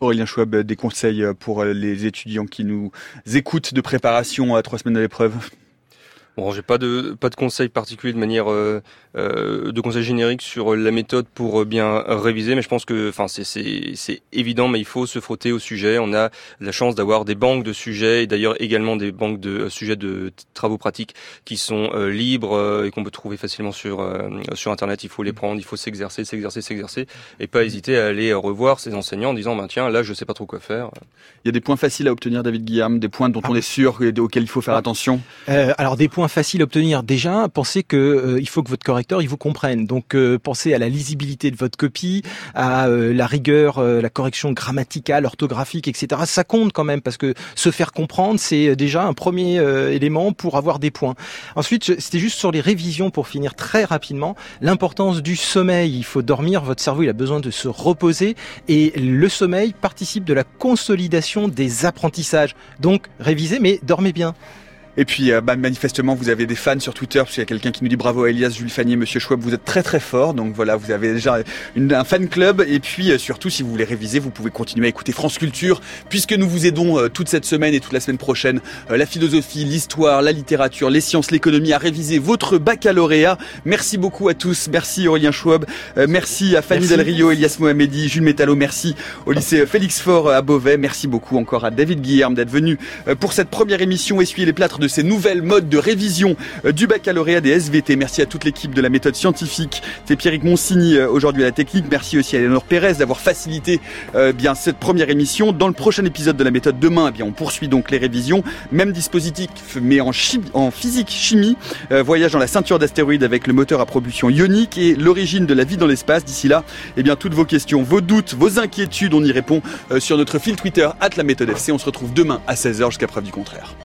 Aurélien Schwab, des conseils pour les étudiants qui nous écoutent de préparation à trois semaines de l'épreuve? Bon, j'ai pas de pas de conseils particuliers de manière euh, de conseils génériques sur la méthode pour euh, bien réviser, mais je pense que enfin c'est c'est c'est évident, mais il faut se frotter au sujet. On a la chance d'avoir des banques de sujets et d'ailleurs également des banques de sujets de travaux pratiques qui sont libres et qu'on peut trouver facilement sur sur internet. Il faut les prendre, il faut s'exercer, s'exercer, s'exercer et pas hésiter à aller revoir ses enseignants en disant ben tiens là je sais pas trop quoi faire. Il y a des points faciles à obtenir, David Guillaume, des points dont on ah. est sûr et auxquels il faut faire ah. attention? alors des points facile à obtenir. Déjà, pensez que euh, il faut que votre correcteur il vous comprenne. Donc euh, pensez à la lisibilité de votre copie, à euh, la rigueur, la correction grammaticale, orthographique, etc. Ça compte quand même parce que se faire comprendre, c'est déjà un premier élément pour avoir des points. Ensuite, c'était juste sur les révisions pour finir très rapidement. L'importance du sommeil. Il faut dormir. Votre cerveau il a besoin de se reposer et le sommeil participe de la consolidation des apprentissages. Donc révisez, mais dormez bien. Et puis, euh, bah, manifestement, vous avez des fans sur Twitter, parce qu'il y a quelqu'un qui nous dit bravo Elias, Jules Fannier, Monsieur Schwab, vous êtes très très fort. Donc voilà, vous avez déjà une, un fan club. Et puis, euh, surtout, si vous voulez réviser, vous pouvez continuer à écouter France Culture, puisque nous vous aidons euh, toute cette semaine et toute la semaine prochaine, la philosophie, l'histoire, la littérature, les sciences, l'économie, à réviser votre baccalauréat. Merci beaucoup à tous. Merci Aurélien Schwab. merci à Fanny Del Rio, Elias Mohamedi, Jules Métallo. Merci au lycée Félix Faure à Beauvais. Merci beaucoup encore à David Guillerme d'être venu pour cette première émission Essuyer les plâtres de ces nouvelles modes de révision euh, du baccalauréat des SVT. Merci à toute l'équipe de la méthode scientifique. C'est Pierrick Monsigny euh, aujourd'hui à la technique. Merci aussi à Eleanor Pérez d'avoir facilité euh, bien cette première émission. Dans le prochain épisode de la méthode demain, eh bien on poursuit donc les révisions. Même dispositif mais en, en physique chimie. voyage dans la ceinture d'astéroïdes avec le moteur à propulsion ionique et l'origine de la vie dans l'espace. D'ici là, eh bien toutes vos questions, vos doutes, vos inquiétudes, on y répond sur notre fil Twitter at la méthode FC. On se retrouve demain à 16h jusqu'à preuve du contraire.